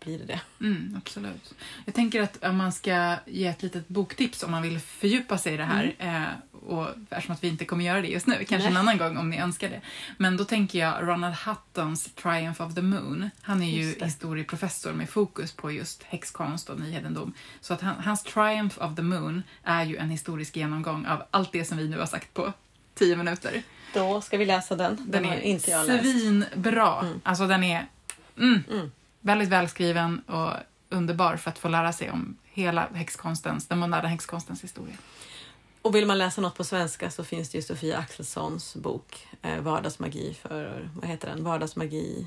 blir det det. Mm, absolut. Jag tänker att om man ska ge ett litet boktips om man vill fördjupa sig i det här, eh, och eftersom att vi inte kommer göra det just nu, kanske Mm. Nej. en annan gång om ni önskar det. Men då tänker jag Ronald Huttons Triumph of the Moon. Han är ju historieprofessor med fokus på just häxkonst och nyhedendom. Så att han, hans Triumph of the Moon är ju en historisk genomgång av allt det som vi nu har sagt på tio minuter. Då ska vi läsa den. Den, Den är inte jag läst. svinbra. Mm. Alltså den är mm, Mm. väldigt välskriven och underbar för att få lära sig om hela häxkonstens, den moderna häxkonstens historia. Och vill man läsa något på svenska så finns det ju Sofia Axelssons bok eh, Vardagsmagi för, vad heter den? Vardagsmagi,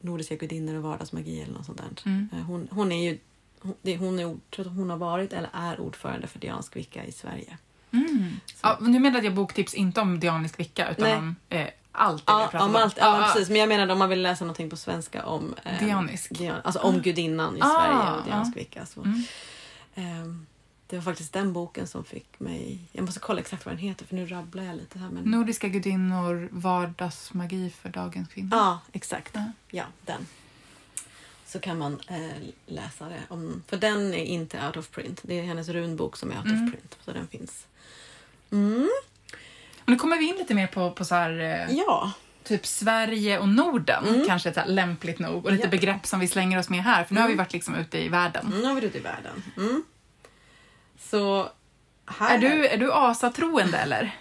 Nordiska gudinnor och vardagsmagi eller något sånt där. Mm. Eh, hon, hon är ju hon, det- hon, är, hon har varit eller är ordförande för Diansk Wicca i Sverige. Mm. Ja, nu menar jag boktips inte om dianisk vicka utan Nej. om eh, allt det vi Ja, pratat om allt, Ja, ja, precis. Men jag menar om man vill läsa någonting på svenska om eh, Dianisk. Dian, alltså om gudinnan i Ah, Sverige och Diansk Wicca. Så. Mm. Ehm, det var faktiskt den boken som fick mig... Jag måste kolla exakt vad den heter för nu rabblar jag lite här. Men... Nordiska gudinnor, vardagsmagi för dagens kvinnor. Ja, exakt. Ja. Ja, den. Så kan man eh, läsa det. Om, för den är inte out of print. Det är hennes runbok som är out Mm. of print. Så den finns. Mm. Nu kommer vi in lite mer på, på så här, eh, Ja. typ Sverige och Norden, Mm. kanske så här lämpligt nog. Och lite Ja. begrepp som vi slänger oss med här, för nu har vi Mm. varit liksom ute i världen. Mm, nu har vi ute i världen. Mm. Så här Är du, är du asatroende eller?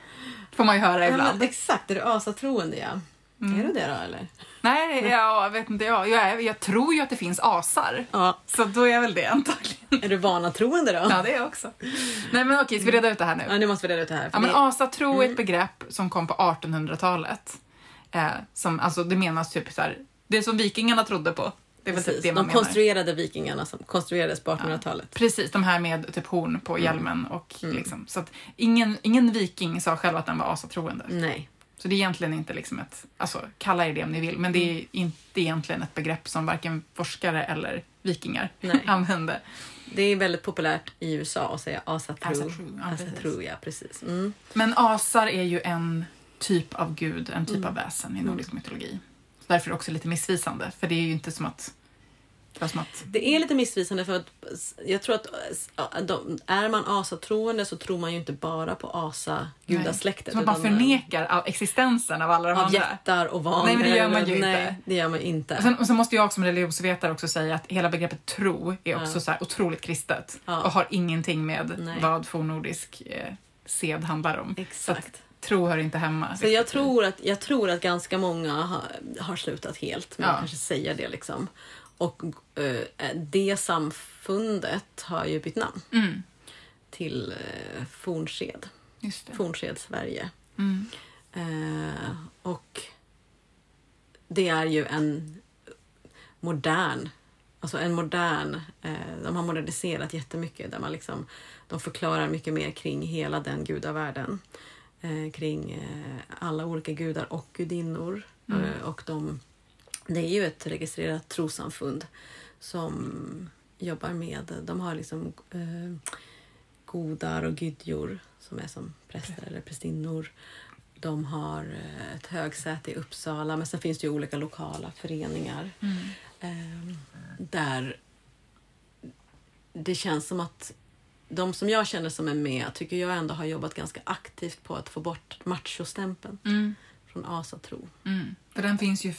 Får man ju höra Ja, ibland. men, exakt, är du asatroende ja. Mm. Är du det då eller? Nej, ja, jag vet inte jag. Jag, är, jag tror ju att det finns asar. Ja. Så då är jag väl det antagligen. Är du vanatroende då? Ja, det är jag också. Nej men okej, ska vi reda ut det här nu? Ja, nu måste vi reda ut det här. Ja, men det- asatro är ett Mm. begrepp som kom på 1800-talet. Eh, som, alltså det menas typ så här, det som vikingarna trodde på. Det är väl Precis, typ det de man menar. konstruerade vikingarna som konstruerades på 1800-talet. Precis, de här med typ horn på Mm. hjälmen och liksom. Så att ingen, ingen viking sa själv att den var asatroende. Nej. Så det är egentligen inte liksom ett, alltså kalla er det om ni vill, men det Mm. är inte egentligen ett begrepp som varken forskare eller vikingar Nej. använde. Det är väldigt populärt i USA att säga asatro. Asatru, ja. Asatru, ja precis. Mm. Men asar är ju en typ av gud, en typ Mm. av väsen i nordisk mytologi. Så därför är det också lite missvisande, för det är ju inte som att... Det är lite missvisande för att jag tror att de, är man asatroende så tror man ju inte bara på asa-gudasläktet. som att man man- förnekar all existensen av alla de Av andra. jättar och vanor. Nej, men det gör man ju Nej, inte. det gör man inte. Och sen, och sen måste jag som religionsvetare också säga att hela begreppet tro är också Ja. så otroligt kristet Ja. och har ingenting med Nej. vad fornnordisk eh, sed handlar om. Exakt. Tro hör inte hemma. Så jag tror, att, jag tror att ganska många har, har slutat helt med Ja. att kanske säga det. Liksom. Och eh, det samfundet har ju bytt namn Mm, till eh, Fornsed. Fornsed Sverige. Mm. Eh, och det är ju en modern, alltså en modern, eh, de har moderniserat jättemycket där man liksom, de förklarar mycket mer kring hela den gudavärlden. Eh, kring eh, alla olika gudar och gudinnor. Mm. Eh, och de, det är ju ett registrerat trossamfund som jobbar med, de har liksom eh, godar och gudjor som är som präster eller prästinnor. De har eh, ett högsäte i Uppsala men sen finns det ju olika lokala föreningar Mm. eh, där det känns som att de som jag känner som är med tycker jag ändå har jobbat ganska aktivt på att få bort machostämpeln Mm. från asatro. Mm. För den finns ju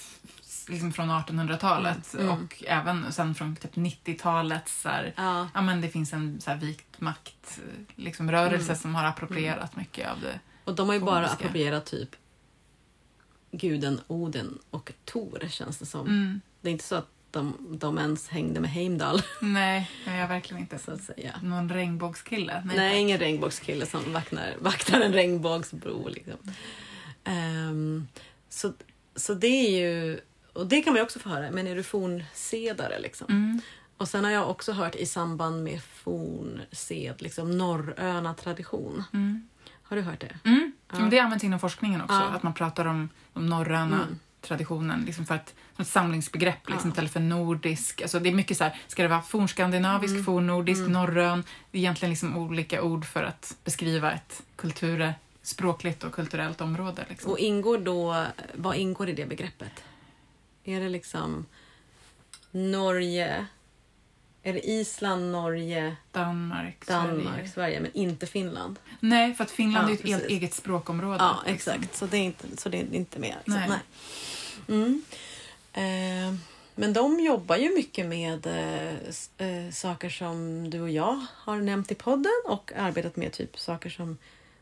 liksom från 1800-talet Mm. och även sen från typ 90-talet. Så här, Ja. ja, men det finns en så här vikt makt liksom, rörelse Mm. som har approprierat mycket av det. Och de har ju bara approprierat typ guden Oden och Tor känns det som. Mm. Det är inte så att de, de ens hängde med Heimdall Nej, jag är verkligen inte. så att säga. Någon regnbågskille? Nej, ingen regnbågskille som vaknar, vaktar en regnbågsbro. Liksom. Ehm, så, så det är ju, och det kan man ju också få höra, men är du fornsedare liksom? Mm. Och sen har jag också hört i samband med fornsed, liksom norröna tradition. Mm. Har du hört det? Mm. Men det används inom forskningen också, Ja. att man pratar om de norröna Mm. traditionen liksom för att, som ett samlingsbegrepp liksom, Ja. istället för nordisk. Alltså, det är mycket så här, ska det vara fornskandinavisk, Mm. fornnordisk, norrön? Det är egentligen liksom olika ord för att beskriva ett kultur, språkligt och kulturellt område. Liksom. Och ingår då, vad ingår i det begreppet? Är det liksom Norge? Är det Island, Norge, Danmark, Danmark, Sverige. Sverige, men inte Finland? Nej, för att Finland Ja, är ett precis. eget språkområde. Ja, liksom. exakt. Så det är inte, så det är inte med. Nej. Så, nej. Mm. Eh, men de jobbar ju mycket med eh, eh, saker som du och jag har nämnt i podden och arbetat med typ saker som,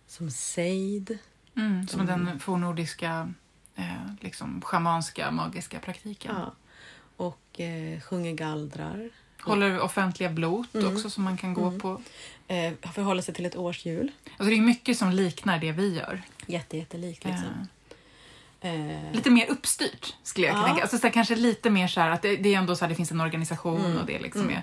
som sejd. Mm, som den fornnordiska, eh, liksom, schamanska, magiska praktiken. Ja. Och eh, sjunger gallrar. Håller offentliga blot Mm. också som man kan gå Mm. på. Eh, förhåller sig till ett årshjul. Alltså det är mycket som liknar det vi gör. Jätte, jättelikt liksom. Eh, Lite mer uppstyrt skulle jag kunna Ja. tänka. Alltså så kanske lite mer så här att det, det är ändå så här, det finns en organisation Mm. och det liksom Mm. är...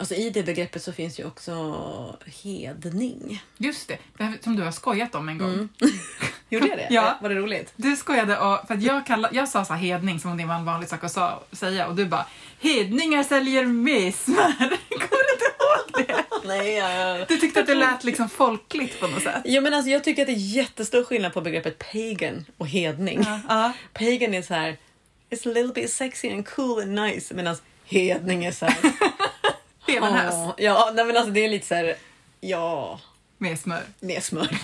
alltså I det begreppet så finns ju också hedning. Just det, det här som du har skojat om en gång. Mm. Gjorde jag det? Ja. Var det roligt? Du skojade och, för jag, kalla, jag sa så här hedning som om det var en vanlig sak att sa, säga och du bara hedningar säljer mesmar. Kommer du inte ihåg det? Nej, jag... Du tyckte att det lät liksom folkligt på något sätt. Jo, men alltså, jag tycker att det är jättestor skillnad på begreppet pagan och hedning. Ja. Pagan är så här, it's a little bit sexy and cool and nice. Medan hedning är så här, Bevanhös åh, ja, nej, men alltså det är lite så här, ja, med smör. med smör.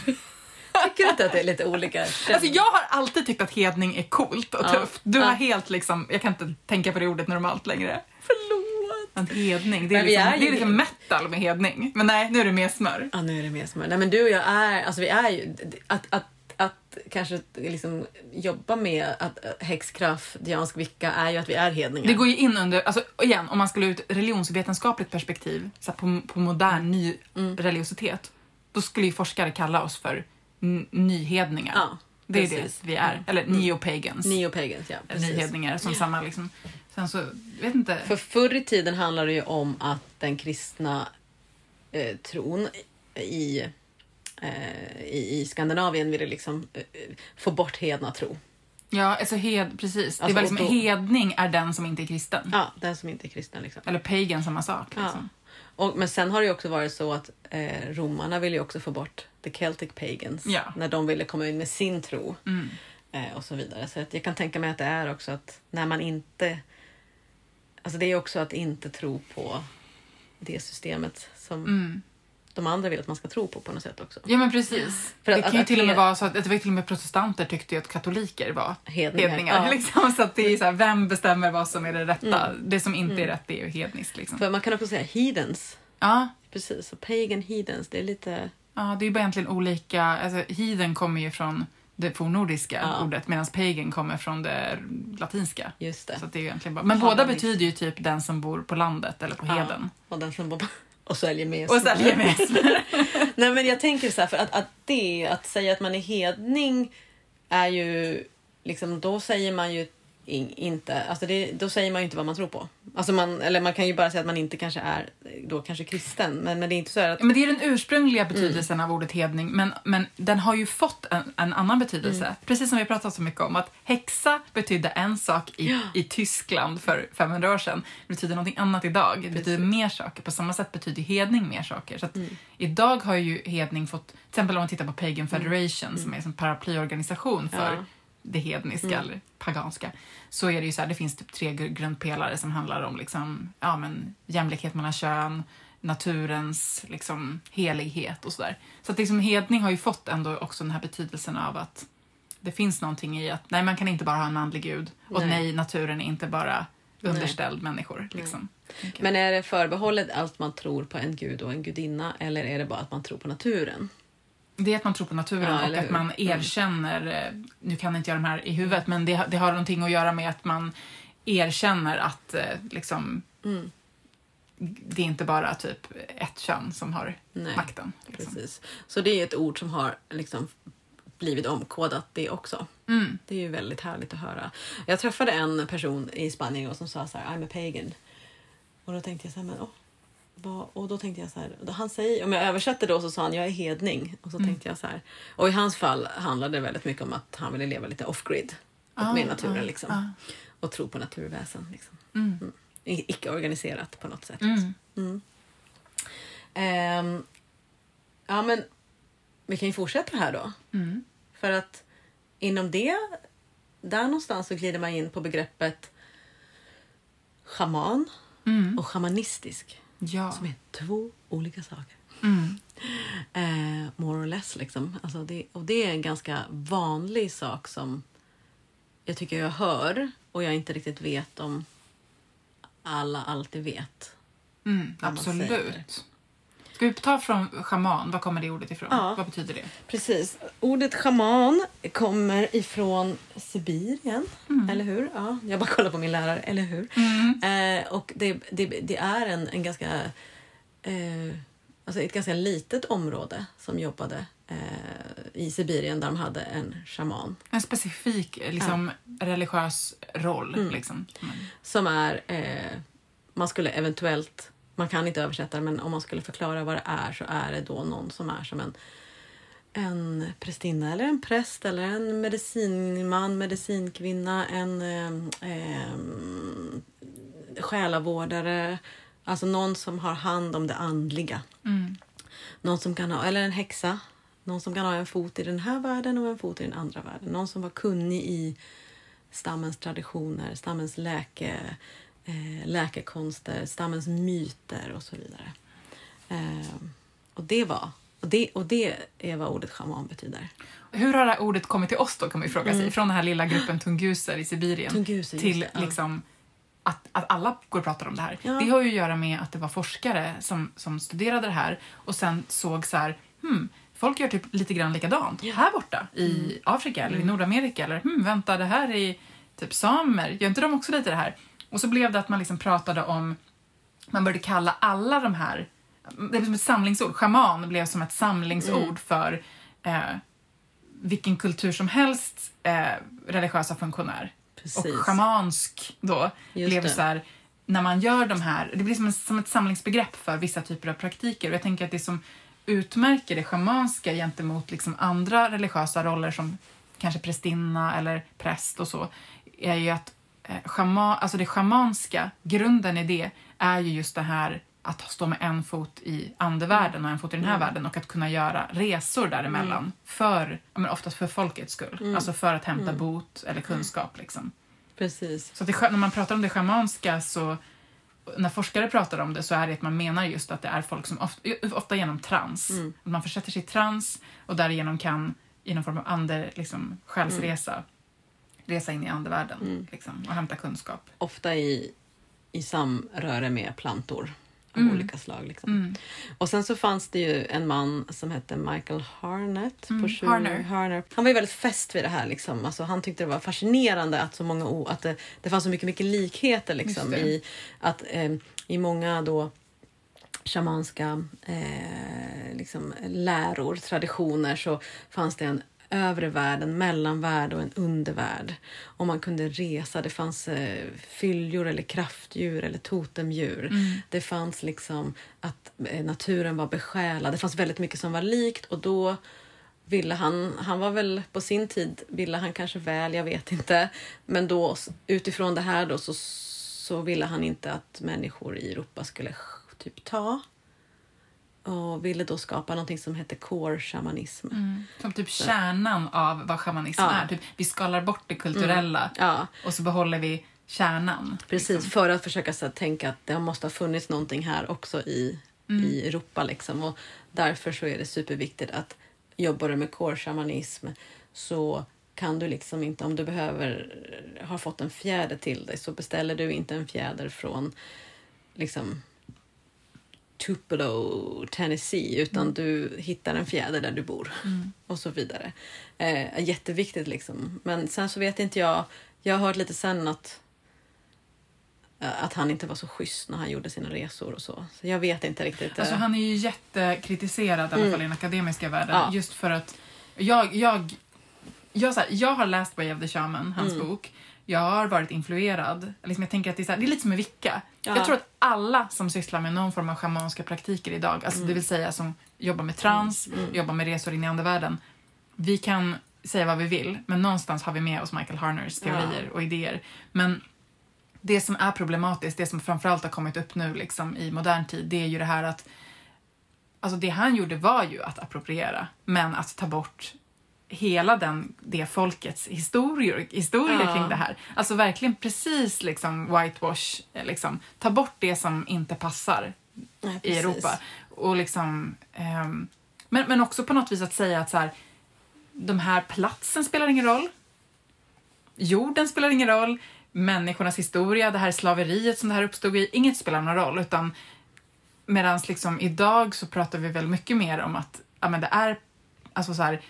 Tycker du inte att det är lite olika? Alltså jag har alltid tyckt att hedning är coolt och Ja. tufft. Du Ja. har helt liksom, jag kan inte tänka på det ordet normalt längre. Förlåt! En hedning, det är, liksom, är ju det är liksom metal med hedning. Men nej, nu är det mer smör. Ja, nu är det med smör. Nej, men du och jag är, alltså vi är ju, att, att kanske liksom jobba med att, att häxkraft, diansk vicka, är ju att vi är hedningar. Det går ju in under, alltså igen, om man skulle ett religionsvetenskapligt perspektiv, så på, på modern ny Mm. religiositet, då skulle ju forskare kalla oss för nyhedningar. Ja, det är precis. det vi är. Eller neopagans. Neopagans, ja. Precis. nyhedningar som samma liksom. Sen så, vet inte. För förr i tiden handlade det ju om att den kristna eh, tron i, eh, i, i Skandinavien ville liksom eh, få bort hedna tro. Ja, alltså hed, precis. det Alltså, var liksom, då- hedning är den som inte är kristen. Ja, den som inte är kristen. Liksom. Eller pagan, samma sak. Liksom. Och, men sen har det också varit så att eh, romarna ville ju också få bort the Celtic pagans Ja. när de ville komma in med sin tro Mm. eh, och så vidare. Så att jag kan tänka mig att det är också att när man inte... Alltså det är också att inte tro på det systemet som Mm. De andra vill att man ska tro på på något sätt också. Ja men precis. För att- det kan ju att- till och med vara så att det var till och med protestanter tyckte ju att katoliker var Hedningar. hedningar. Ja. Liksom, så att det är så här, vem bestämmer vad som är det rätta? Mm. Det som inte är rätt det är ju hedniskt. Liksom. För man kan också säga heathens. Ja, Precis, så pagan heathens, det är lite... ja, det är ju bara egentligen olika. Alltså, heathen kommer ju från det fornnordiska Ja. ordet medan pagan kommer från det latinska. Just det. Så det är egentligen bara... Men båda betyder ju typ den som bor på landet eller på Ja. heden. Och den som bor och säljer med Och säljer med Nej men jag tänker så här, för att, att det, att säga att man är hedning är ju liksom, då säger man ju inte, alltså det, då säger man ju inte vad man tror på. Alltså man, eller man kan ju bara säga att man inte kanske är då kanske kristen, men, men det är inte så att Men det är den ursprungliga betydelsen av ordet hedning, men, men den har ju fått en, en annan betydelse. Precis som vi pratat så mycket om, att häxa betydde en sak i, i Tyskland för 500 år sedan. Det betyder någonting annat idag. Det betyder mer saker. På samma sätt betyder hedning mer saker. Så att Idag har ju hedning fått, till exempel om man tittar på Pagan Federation som är en paraplyorganisation för Ja. Det hedniska eller paganska, så är det ju så här, det finns typ tre gr- grundpelare som handlar om liksom, ja, men, jämlikhet mellan kön, naturens liksom, helighet och sådär. Så att liksom, hedning har ju fått ändå också den här betydelsen av att det finns någonting i att nej, man kan inte bara ha en andlig gud och Nej. nej, naturen är inte bara underställd människor. Liksom. Men är det förbehållet allt man tror på en gud och en gudinna eller är det bara att man tror på naturen? Det är att man tror på naturen Ja, och att hur? man erkänner, eh, nu kan inte jag de här i huvudet, men det, det har någonting att göra med att man erkänner att eh, liksom, Mm. det är inte bara typ ett kön som har Nej, makten. Liksom. Precis. Så det är ett ord som har liksom blivit omkodat det också. Mm. Det är ju väldigt härligt att höra. Jag träffade en person i Spanien som sa så här, I'm a pagan. Och då tänkte jag så här, men åh, och då tänkte jag så här, han säger, om jag översätter då så sa han, jag är hedning. Och så Mm. tänkte jag så här, och i hans fall handlade det väldigt mycket om att han ville leva lite off-grid. Ah, med naturen ah, liksom. ah. Och tro på naturväsen. Liksom. Mm. I- Icke-organiserat på något sätt. Mm. Mm. Ehm, ja, men vi kan ju fortsätta här då. Mm. För att inom det, där någonstans så glider man in på begreppet schaman Mm. och shamanistisk. Ja. Som är två olika saker. Mm. Eh, more or less liksom. Alltså det, och det är en ganska vanlig sak som jag tycker jag hör och jag inte riktigt vet om alla alltid vet. Mm. Absolut. Ska vi ta från schaman, var kommer det ordet ifrån? Ja. Vad betyder det? Precis. Ordet schaman kommer ifrån Sibirien, eller hur? Ja, jag bara kollar på min lärare, eller hur? Mm. Eh, och det, det, det är en, en ganska... Eh, alltså ett ganska litet område som jobbade eh, i Sibirien där de hade en shaman En specifik liksom, religiös roll. Mm. Liksom. Men- som är... Eh, man skulle eventuellt... Man kan inte översätta det, men om man skulle förklara vad det är så är det då någon som är som en en prästinna eller en präst eller en medicinman, medicinkvinna, en eh, eh, själavårdare. Alltså någon som har hand om det andliga. Mm. Någon som kan ha, eller en häxa. Någon som kan ha en fot i den här världen och en fot i den andra världen. Någon som var kunnig i stammens traditioner, stammens läke, eh, läkekonster, stammens myter och så vidare. Eh, och det var, och det, och det är vad ordet shaman betyder. Hur har det här ordet kommit till oss då, kan man ju fråga sig. Från den här lilla gruppen tunguser i Sibirien Mm. Tunguser, till det, ja. liksom att, att alla går och pratar om det här. Ja. Det har ju att göra med att det var forskare som, som studerade det här och sen såg så här, hmm, folk gör typ lite grann likadant här borta i Mm. Afrika eller i Nordamerika eller hmm, vänta, det här är typ samer, gör inte de också lite det här? Och så blev det att man liksom pratade om, man började kalla alla de här, det blev som ett samlingsord, shaman blev som ett samlingsord Mm. för eh, vilken kultur som helst eh, religiösa funktionär. Precis. Och schamansk då Just blev det. så här, när man gör de här, det blir som, en, som ett samlingsbegrepp för vissa typer av praktiker. Och jag tänker att det som utmärker det schamanska gentemot liksom andra religiösa roller som kanske prästinna eller präst och så, är ju att eh, schama, alltså det schamanska, grunden i det, är ju just det här att stå med en fot i andevärlden och en fot i den här världen och att kunna göra resor däremellan. För, ja, men oftast för folkets skull. Alltså för att hämta bot eller kunskap. Liksom. Precis. Så det, när man pratar om det schamanska så när forskare pratar om det så är det att man menar just att det är folk som ofta, ofta genom trans. Att Man försätter sig i trans och därigenom kan i någon form av ande, liksom, själsresa resa in i andevärlden liksom, och hämta kunskap. Ofta i, i samröre med plantor av Mm. olika slag. Liksom. Mm. Och sen så fanns det ju en man som hette Michael Harnett. Mm, på 20 Harner. Harner. Han var ju väldigt fäst vid det här. Liksom. Alltså, han tyckte det var fascinerande att, så många, att det, det fanns så mycket, mycket likheter liksom, i, att, eh, i många då shamanska eh, liksom, läror, traditioner så fanns det en övre värld, en mellanvärld och en undervärld. Och man kunde resa, det fanns eh, fylljor eller kraftdjur eller totemdjur. Det fanns liksom att eh, naturen var besjälad. Det fanns väldigt mycket som var likt och då ville han, han var väl på sin tid, ville han kanske väl, jag vet inte. Men då utifrån det här då så, så ville han inte att människor i Europa skulle sk- typ ta. Och ville då skapa någonting som hette core shamanism. Som typ kärnan av vad shamanism Ja. är. Typ, vi skalar bort det kulturella Ja, och så behåller vi kärnan. precis. liksom. För att försöka så, här tänka att det måste ha funnits någonting här också i, i Europa. Liksom. Och därför så är det superviktigt att jobbar du med core shamanism så kan du liksom inte, om du behöver, har fått en fjäder till dig så beställer du inte en fjäder från liksom Tupelo, Tennessee, utan du hittar en fjäder där du bor och så vidare. Eh, jätteviktigt liksom. Men sen så vet inte jag, jag har hört lite sen att eh, att han inte var så schysst när han gjorde sina resor och så. Så jag vet inte riktigt. Alltså eh, han är ju jättekritiserad i alla Mm. fall i den akademiska världen. Ja. Just för att jag, jag, jag, så här, jag har läst Way of the Shaman, hans Mm. bok. Jag har varit influerad. Liksom jag tänker att det är, så här, det är lite som med Vicka. Ja. Jag tror att alla som sysslar med någon form av schamanska praktiker idag, alltså Mm. det vill säga som jobbar med trans, jobbar med resor in i andevärlden. Vi kan säga vad vi vill, men någonstans har vi med oss Michael Harners teorier och idéer. Men det som är problematiskt, det som framförallt har kommit upp nu liksom, i modern tid, det är ju det här att Alltså det han gjorde var ju att appropriera, men att ta bort hela den, det folkets historier, historier Ja. kring det här. Alltså verkligen precis liksom whitewash, eh, liksom. Ta bort det som inte passar nej, i. Europa. Och liksom, ehm, men, men också på något vis att säga att så här, de här platsen spelar ingen roll. Jorden spelar ingen roll. Människornas historia, det här slaveriet som det här uppstod i, inget spelar någon roll. Utan medan liksom idag så pratar vi väl mycket mer om att ja, men det är alltså så här,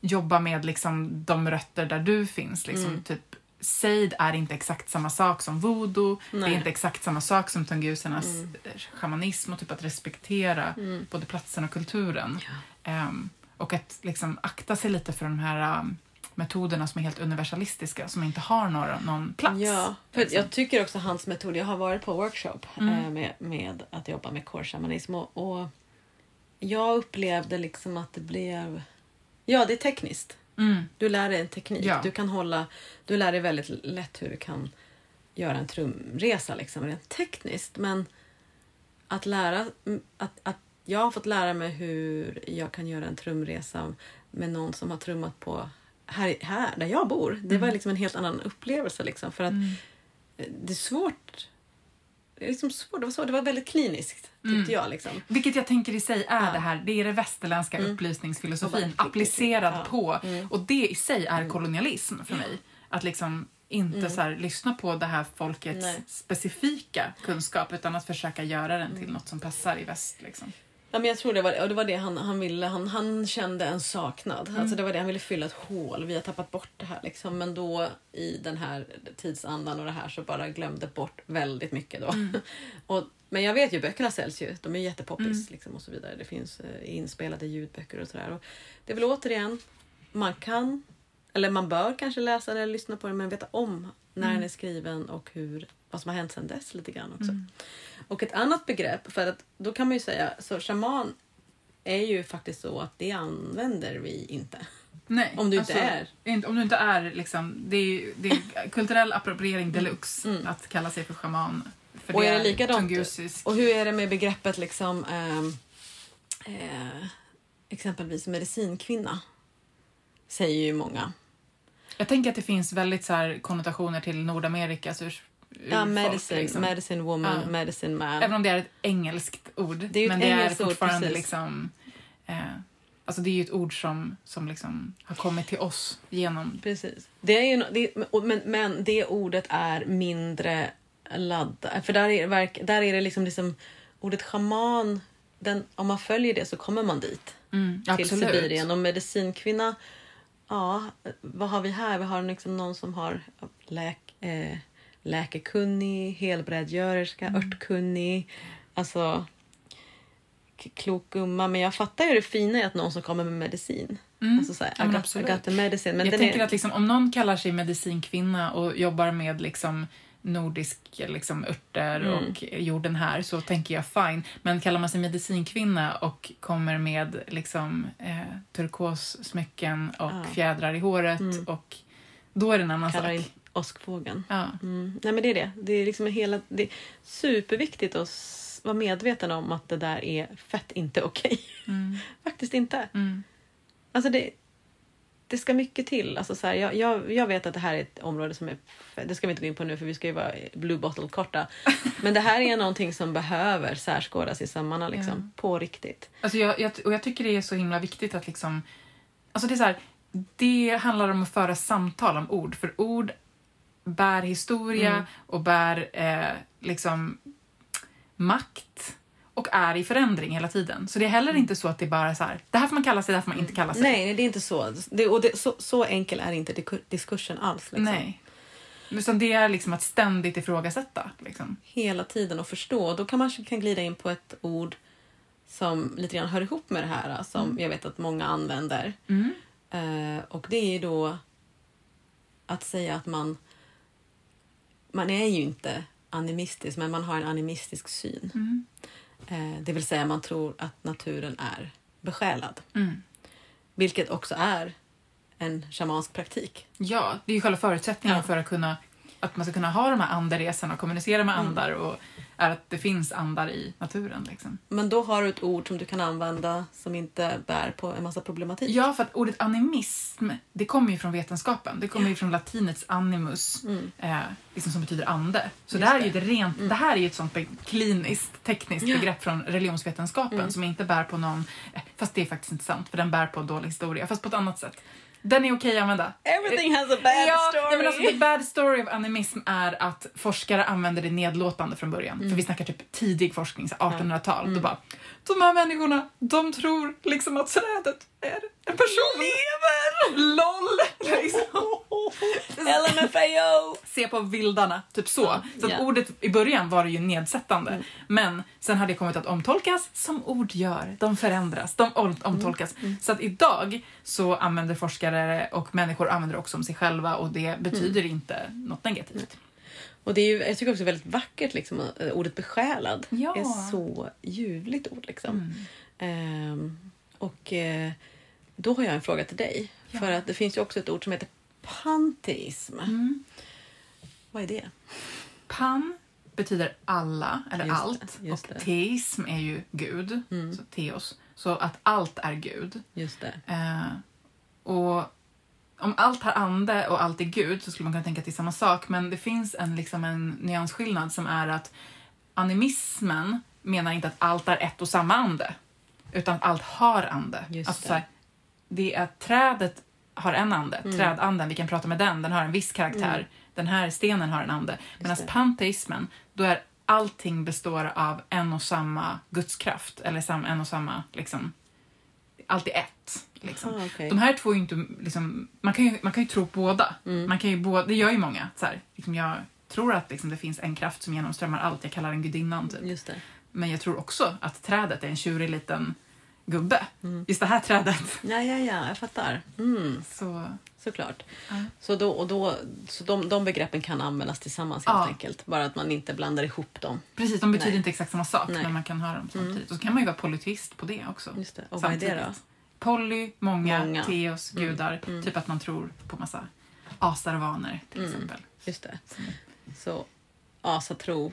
jobba med liksom de rötter där du finns. Liksom, Mm. typ, Seid är inte exakt samma sak som voodoo. Det Nej. är inte exakt samma sak som tungusernas Mm. eh, shamanism och typ att respektera Mm. både platsen och kulturen. Ehm, och att liksom akta sig lite för de här um, metoderna som är helt universalistiska, som inte har några, någon plats. Ja, för liksom. jag tycker också hans metod, jag har varit på workshop Mm. eh, med, med att jobba med core-shamanism och, och jag upplevde liksom att det blev, ja det är tekniskt. Mm, Du lär dig en teknik, Ja. du kan hålla, du lär dig väldigt lätt hur du kan göra en trumresa liksom rent tekniskt men att lära, mm, att, att jag har fått lära mig hur jag kan göra en trumresa med någon som har trummat på här, här där jag bor. Det var liksom en helt annan upplevelse liksom för att mm, det är svårt. Det, är liksom svårt. Det, var så, det var väldigt kliniskt, tyckte Mm. jag. Liksom. Vilket jag tänker i sig är Ja. det här, det är det västerländska Mm. upplysningsfilosofin bara- applicerad Ja. på. Mm. Och det i sig är kolonialism för mig. Att liksom inte Mm. så här, lyssna på det här folkets Nej. specifika kunskap utan att försöka göra den till Mm. något som passar i väst. Liksom. Ja, men jag tror det var, och det var det han, han ville. Han, han kände en saknad. Mm. Alltså det var det han ville fylla ett hål. Vi har tappat bort det här. Liksom. Men då i den här tidsandan och det här så bara glömde bort väldigt mycket. Då. Mm. och, men jag vet ju, böckerna säljs ju. De är jättepoppis Mm. liksom, och så vidare. Det finns eh, inspelade ljudböcker och sådär. Och Det är väl återigen, man kan, eller man bör kanske läsa den eller lyssna på den men veta om när Mm. den är skriven och hur, vad som har hänt sedan dess lite grann också. Mm. Och ett annat begrepp, för att då kan man ju säga, så shaman är ju faktiskt så att det använder vi inte. Nej, Om du inte är. Om du inte är liksom, det är, det är kulturell appropriering deluxe Mm. att kalla sig för shaman. För Och är det likadant? tungusisk. Och hur är det med begreppet liksom ehm, eh, exempelvis medicinkvinna? Säger ju många. Jag tänker att det finns väldigt så här konnotationer till Nordamerikas ur, Ja, medicine, liksom. medicine woman, Ja. medicine man. Även om det är ett engelskt ord. Det är men det är ord, fortfarande precis. liksom... Eh, alltså det är ju ett ord som, som liksom har kommit till oss genom... Precis. Det är ju, det, men, men det ordet är mindre laddat. För där är, där är det liksom, liksom ordet schaman, den, om man följer det så kommer man dit. Mm, till absolut. Sibirien. Och medicinkvinna, ja, vad har vi här? Vi har liksom någon som har läk, eh, läkekunnig, helbrädgörerska, Mm. örtkunnig, alltså klok gumma. Men jag fattar ju det fina i att någon som kommer med medicin. Mm. Alltså så här, Ja, men medicine. Men jag tänker är, att liksom, om någon kallar sig medicinkvinna och jobbar med liksom nordisk liksom, örter Mm. och jorden här så tänker jag fine. Men kallar man sig medicinkvinna och kommer med liksom, eh, turkossmycken och Ja. fjädrar i håret Mm. och då är det en annan kallar sak. Åskfågeln. Ja. Mm. Nej men det är det. Det är liksom hela, det är superviktigt att vara medveten om att det där är fett inte okej. Mm. Faktiskt inte. Mm. Alltså det, det ska mycket till. Alltså så här, jag, jag, jag vet att det här är ett område som är... Det ska vi inte gå in på nu för vi ska ju vara blue bottle-korta. Men det här är någonting som behöver särskådas i sömmarna liksom, på riktigt. Alltså jag, jag, och jag tycker det är så himla viktigt att liksom... Alltså det är så här, det handlar om att föra samtal om ord, för ord bär historia Mm. och bär eh, liksom makt och är i förändring hela tiden. Så det är heller inte så att det är bara så här, det här får man kalla sig, det här får man inte kalla sig. Mm. Nej, nej, det är inte så. Det, och det, så, så enkel är inte diskursen alls. Liksom. Nej. Utan det är liksom att ständigt ifrågasätta. Liksom. Hela tiden att förstå. Då kan man kan glida in på ett ord som lite grann hör ihop med det här som jag vet att många använder. Mm. Eh, och det är ju då att säga att man man är ju inte animistisk, men man har en animistisk syn. Mm. Eh, det vill säga man tror att naturen är besjälad. Mm. Vilket också är en shamansk praktik. Ja, det är ju själva förutsättningen Ja. för att, kunna, att man ska kunna ha de här anderesorna och kommunicera med andar och är att det finns andar i naturen. Liksom. Men då har du ett ord som du kan använda som inte bär på en massa problematik. Ja, för att ordet animism, det kommer ju från vetenskapen. Det kommer ju från latinets animus, eh, liksom som betyder ande. Så Mm. Det här är ju det. ett rent, det här är ju ett sånt kliniskt, tekniskt begrepp från religionsvetenskapen Mm. som inte bär på någon, eh, fast det är faktiskt inte sant, för den bär på dålig historia, fast på ett annat sätt. Den är okej att använda. Everything has a bad ja, story! Ja, men alltså, the bad story of animism är att forskare använder det nedlåtande från början. Mm. För vi snackar typ tidig forskning, så 1800-tal. Då bara, de här människorna, de tror liksom att trädet är en person. Lever! LOL! Liksom. LMFAO! Se på vildarna, typ så. Så. Mm. ordet i början var det ju nedsättande. Men sen har det kommit att omtolkas som ord gör. De förändras, de om- omtolkas. Mm. Så att idag så använder forskare och människor använder också om sig själva och det betyder Mm. inte något negativt. Och det är ju, jag tycker också väldigt vackert, liksom, ordet besjälad. Ja. är så ljuvligt ord. Liksom. Mm. Ehm, och eh, då har jag en fråga till dig. Ja. För att det finns ju också ett ord som heter panteism. Mm. Vad är det? Pan betyder alla, eller Just det, allt. just och det. teism är ju Gud, Mm. så teos. Så att allt är Gud. Just det. Eh, och om allt har ande och allt är Gud så skulle man kunna tänka att det är samma sak. Men det finns en, liksom en nyansskillnad som är att animismen menar inte att allt är ett och samma ande. Utan att allt har ande. Just alltså, det. Så här, det är att trädet har en ande, Mm. trädanden, vi kan prata med den, den har en viss karaktär. Den här stenen har en ande. Medan panteismen, då är allting består av en och samma gudskraft. Eller en och samma, liksom, allt är ett. Liksom. Ah, okej. De här två är ju inte, liksom, man, kan ju, man kan ju tro på båda. Mm. Man kan ju båda. Det gör ju många. Så här, liksom jag tror att liksom, det finns en kraft som genomströmmar allt. Jag kallar den gudinnan. Typ. Men jag tror också att trädet är en tjurig liten gubbe. Mm. Just det här trädet. Ja, ja, ja, jag fattar. Mm, Så, såklart. Ja. Så, då, och då, så de, de begreppen kan användas tillsammans helt Ja. enkelt. Bara att man inte blandar ihop dem. precis, de betyder Nej. inte exakt samma sak, Nej. men man kan ha dem samtidigt. Och så kan man ju vara polyteist på det också. Just det. Och vad är det då? samtidigt. Poly, många, Många. teos, Mm. gudar. Mm. Typ att man tror på massa asar och till Mm. exempel. Just det. Så asatro,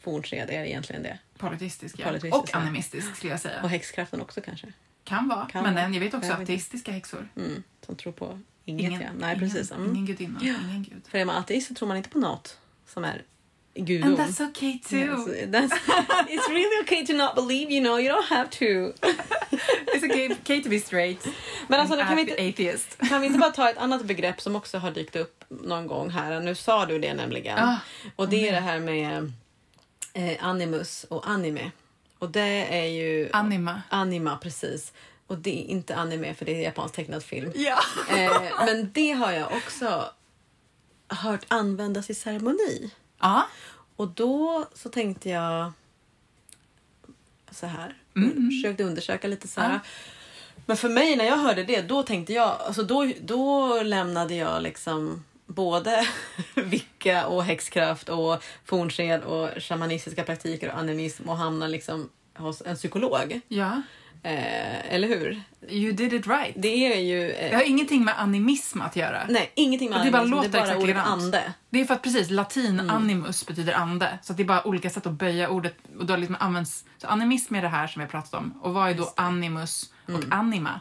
fornsed är egentligen det. Polyteistisk, ja. Polyteistisk, Och ja. animistisk skulle jag säga. Och häxkraften också kanske. Kan vara. Kan men vara. jag vet också Jag vet inte. ateistiska häxor. Mm, som tror på inget. ja. Nej, precis. Ingen, Mm. ingen gudinna, Ja. ingen gud. För är man ateist så tror man inte på något som är gudom. And that's okay too. Yes, that's, it's really okay to not believe, you know. You don't have to. It's okay, okay to be straight. Men alltså, kan vi, inte, atheist. kan vi inte bara ta ett annat begrepp som också har dykt upp någon gång här? Nu sa du det nämligen. Ah, och det är det här med eh, animus och anime. Och det är ju... Anima. Anima, precis. Och det är inte anime för det är japansk tecknad film. Ja. Eh, men det har jag också hört användas i ceremoni. Ja. Och då så tänkte jag så här. Mm. Försökte undersöka lite så här. Ja. Men för mig när jag hörde det, då tänkte jag, alltså då, då lämnade jag liksom både vicka och häxkraft och fornsed och shamanistiska praktiker och animism och hamnade liksom hos en psykolog. ja. Eh, eller hur? You did it right. Det är ju... Eh, Det har ingenting med animism att göra. nej, ingenting med Och det bara animism, låter det är bara ordet ande. Det är för att precis latin Mm. animus betyder ande. Så att det är bara olika sätt att böja ordet. Och då liksom används, så animism är det här som vi har pratat om. Och vad är då animus och Mm. anima?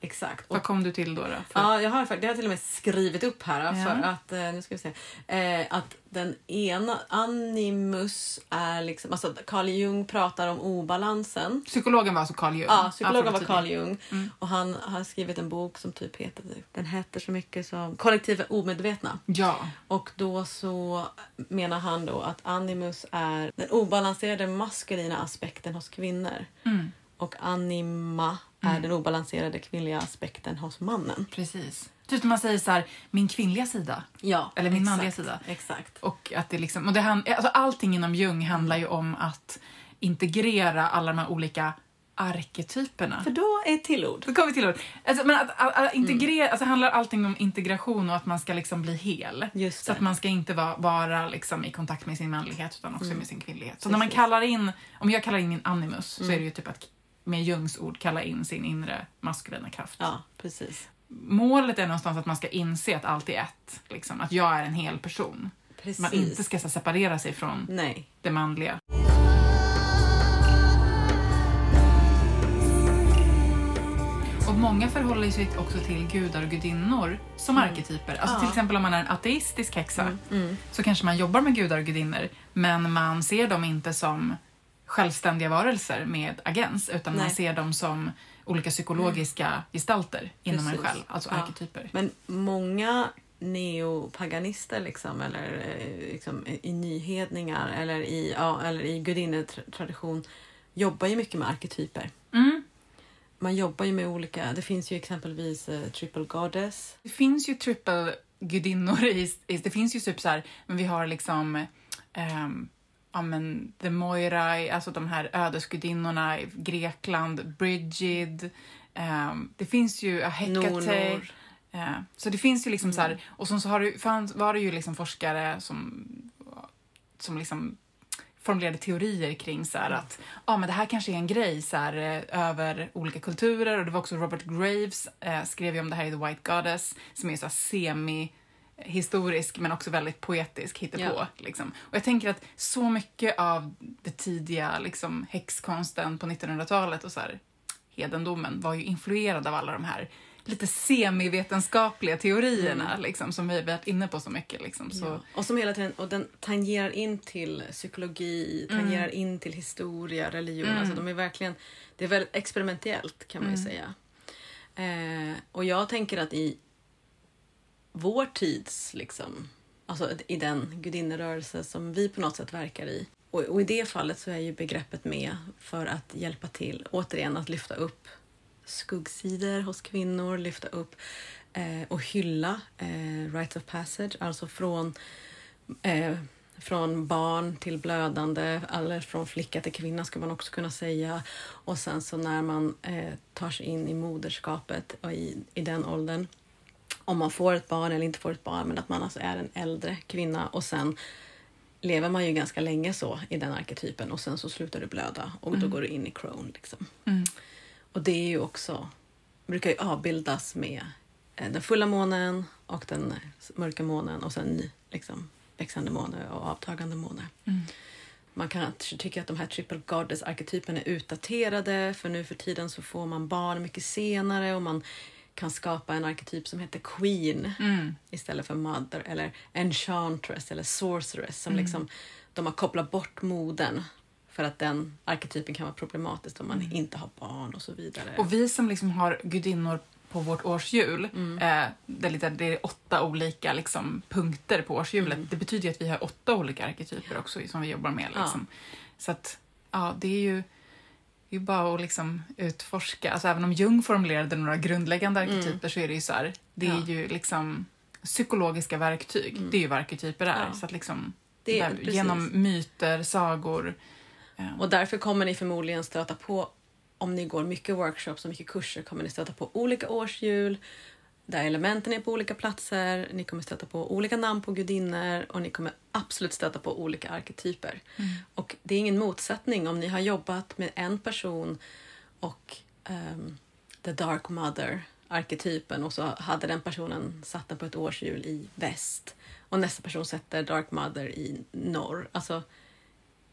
Exakt. Vad kom du till då? då? För, ja, jag har, det har jag till och med skrivit upp här. Ja. För att, eh, nu ska vi se. Eh, att den ena, animus, är liksom... Alltså Carl Jung pratar om obalansen. Psykologen var alltså Carl Jung? Ja, psykologen var Carl. Jung. Mm. Och han har skrivit en bok som typ heter... Den heter så mycket som Kollektiva omedvetna. Ja. Och då så menar han då att animus är den obalanserade maskulina aspekten hos kvinnor. Mm. Och anima är den obalanserade kvinnliga aspekten hos mannen. Precis. Typ man säger så här, min kvinnliga sida. Ja, Eller min exakt, manliga sida. Exakt. Och att det liksom, och det alltså allting inom Jung handlar ju om att integrera alla de här olika arketyperna. För då är ett till ord. Då kommer vi till ord. Alltså, men att, att, att integrera, alltså handlar allting om integration och att man ska liksom bli hel. Just Så att man ska inte vara, vara liksom i kontakt med sin manlighet utan också med sin kvinnlighet. Så när man Precis. kallar in, om jag kallar in min animus så är det ju typ att med Jungs ord kalla in sin inre maskulina kraft. Ja, precis. Målet är någonstans att man ska inse att allt är ett. Liksom, att jag är en hel person. Precis. Man inte ska så, separera sig från Nej. det manliga. Och många förhåller sig också till gudar och gudinnor som arketyper. Alltså Ja. till exempel om man är en ateistisk häxa Mm. så kanske man jobbar med gudar och gudinnor men man ser dem inte som självständiga varelser med agens utan man Nej. ser dem som olika psykologiska gestalter inom en Precis. själv, alltså Ja. arketyper. Men många neopaganister liksom, eller eh, liksom, i nyhedningar eller i, ja, eller i gudinnetradition jobbar ju mycket med arketyper. Mm. Man jobbar ju med olika, det finns ju exempelvis eh, Triple Goddess. Det finns ju triple gudinnor i, i det finns ju typ så här, men vi har liksom ehm, ja men The Moira, alltså de här ödesgudinnorna i Grekland, Brigid, ehm, det finns ju ja. Nonor. Eh, så det finns ju liksom så här, och så, så har det, fanns, var det ju liksom forskare som, som liksom formulerade teorier kring så här att ah, men det här kanske är en grej så här, eh, över olika kulturer och det var också Robert Graves eh, skrev ju om det här i The White Goddess som är så semi historisk men också väldigt poetisk hittepå. Ja. Liksom. Och jag tänker att så mycket av det tidiga liksom, häxkonsten på 1900-talet och så här, hedendomen var ju influerad av alla de här lite semivetenskapliga teorierna liksom, som vi varit inne på så mycket. Liksom. Så, Ja. Och som hela tiden, och den tangerar in till psykologi, tangerar in till historia, religion. Alltså de är verkligen, det är väldigt experimentellt kan man ju säga. Eh, och jag tänker att i vår tids, liksom, alltså i den gudinnerörelse som vi på något sätt verkar i. Och, och i det fallet så är ju begreppet med för att hjälpa till, återigen att lyfta upp skuggsidor hos kvinnor, lyfta upp eh, och hylla eh, rites of passage, alltså från, eh, från barn till blödande, eller från flicka till kvinna ska man också kunna säga. Och sen så när man eh, tar sig in i moderskapet och i, i den åldern, om man får ett barn eller inte får ett barn, men att man alltså är en äldre kvinna och sen lever man ju ganska länge så i den arketypen och sen så slutar du blöda och då går du in i crone. Liksom. mm. Och det är ju också, brukar ju avbildas med eh, den fulla månen och den mörka månen och sen liksom, växande måne och avtagande måne. Mm. Man kan kanske tycka att de här triple goddess-arketypen är utdaterade för nu för tiden så får man barn mycket senare och man kan skapa en arketyp som heter Queen Mm. istället för Mother eller Enchantress eller Sorceress som Mm. liksom de har kopplat bort moden för att den arketypen kan vara problematisk om man inte har barn och så vidare. Mm. Och vi som liksom har gudinnor på vårt årshjul, eh, det, är lite, det är åtta olika liksom, punkter på årshjulet. Det betyder ju att vi har åtta olika arketyper också som vi jobbar med. Liksom. Så att, ja, det är ju det är ju bara att liksom utforska. Alltså, även om Jung formulerade några grundläggande arketyper så är det ju så här, det är Ja. ju liksom psykologiska verktyg. Det är ju vad arketyper är. Ja. Så att liksom, Det är- där, genom myter, sagor. eh, Och därför kommer ni förmodligen stöta på, om ni går mycket workshops och mycket kurser, kommer ni stöta på olika årshjul där elementen är på olika platser. Ni kommer stöta på olika namn på gudinnor och ni kommer absolut stöta på olika arketyper. Och det är ingen motsättning om ni har jobbat med en person och ehm, the dark mother arketypen och så hade den personen satt den på ett årshjul i väst och nästa person sätter dark mother i norr. Alltså,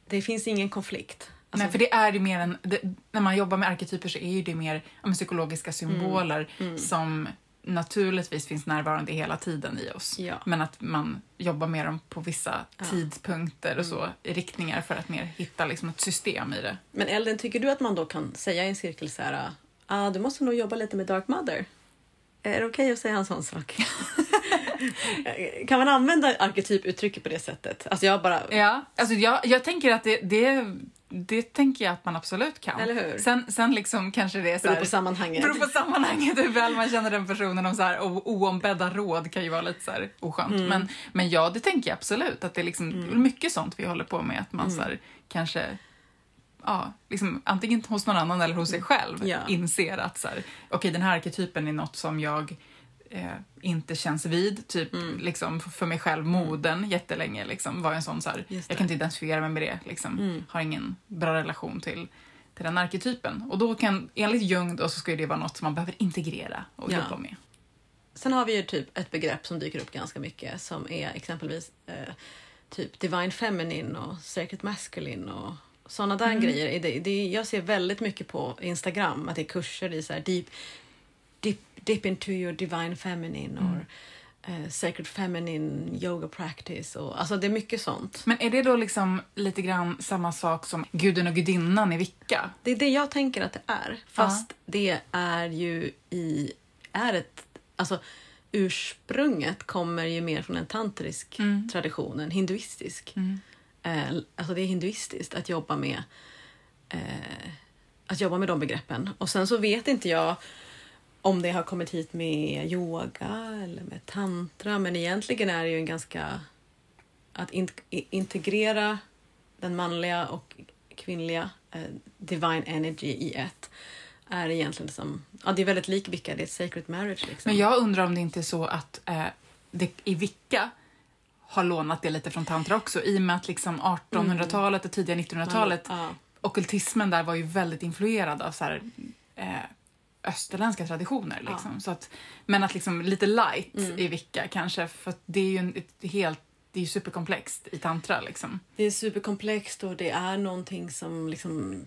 det finns ingen konflikt. Alltså, Nej, för det är ju mer en, det, när man jobbar med arketyper så är ju det mer psykologiska symboler Mm. som naturligtvis finns närvarande hela tiden i oss. Ja. Men att man jobbar med dem på vissa Ja. tidpunkter och så, Mm. i riktningar för att mer hitta liksom ett system i det. Men Elden, tycker du att man då kan säga i en cirkel så här, ah, du måste nog jobba lite med Dark Mother? Är det okej att säga en sån sak? kan man använda arketyputtrycket på det sättet? Alltså jag bara... Ja, alltså jag, jag tänker att det, det, det tänker jag att man absolut kan. Eller hur? Sen, sen liksom kanske det är så Beror här, på sammanhanget. beror på sammanhanget hur väl man känner den personen. Om så här, oombedda råd kan ju vara lite så här oskönt. Mm. Men, men ja, det tänker jag absolut. Att det är liksom är mycket sånt vi håller på med. Att man så här, kanske ja, liksom, antingen hos någon annan eller hos sig själv Mm. Ja. inser att så här, okej, den här arketypen är något som jag eh, inte känns vid. Typ Mm. liksom, för mig själv, moden jättelänge liksom, var en sån så här, jag. Mm. kan inte identifiera mig med det. Liksom, Har ingen bra relation till, till den arketypen. Och då kan, enligt Jung då, så ska det vara något som man behöver integrera och Ja. jobba med. Sen har vi ju typ ett begrepp som dyker upp ganska mycket som är exempelvis eh, typ Divine Feminine och Sacred Masculine och sådana där grejer. Det, det, jag ser väldigt mycket på Instagram att det är kurser i så här deep, dip, into your Divine Feminine or eh, Sacred Feminine Yoga Practice. Och, alltså det är mycket sånt. Men är det då liksom lite grann samma sak som guden och gudinnan i Vicka? Det är det jag tänker att det är. Fast det är ju i... Är ett, alltså, ursprunget kommer ju mer från en tantrisk Mm. tradition, en hinduistisk. Eh, alltså det är hinduistiskt att jobba med eh, att jobba med de begreppen. Och sen så vet inte jag om det har kommit hit med yoga eller med tantra men egentligen är det ju en ganska... Att in, integrera den manliga och kvinnliga eh, divine energy i ett är egentligen som... Ja, det är väldigt lik vilka det är ett sacred marriage. Liksom. Men jag undrar om det inte är så att eh, det i Vicka har lånat det lite från tantra också i och med att liksom 1800-talet och tidiga 1900-talet Ja. ockultismen där var ju väldigt influerad av så här, eh, österländska traditioner. Liksom. Så att, men att liksom lite light i Vicka kanske, för det är ju en, ett helt det är superkomplext i tantra. Liksom. Det är superkomplext och det är någonting som liksom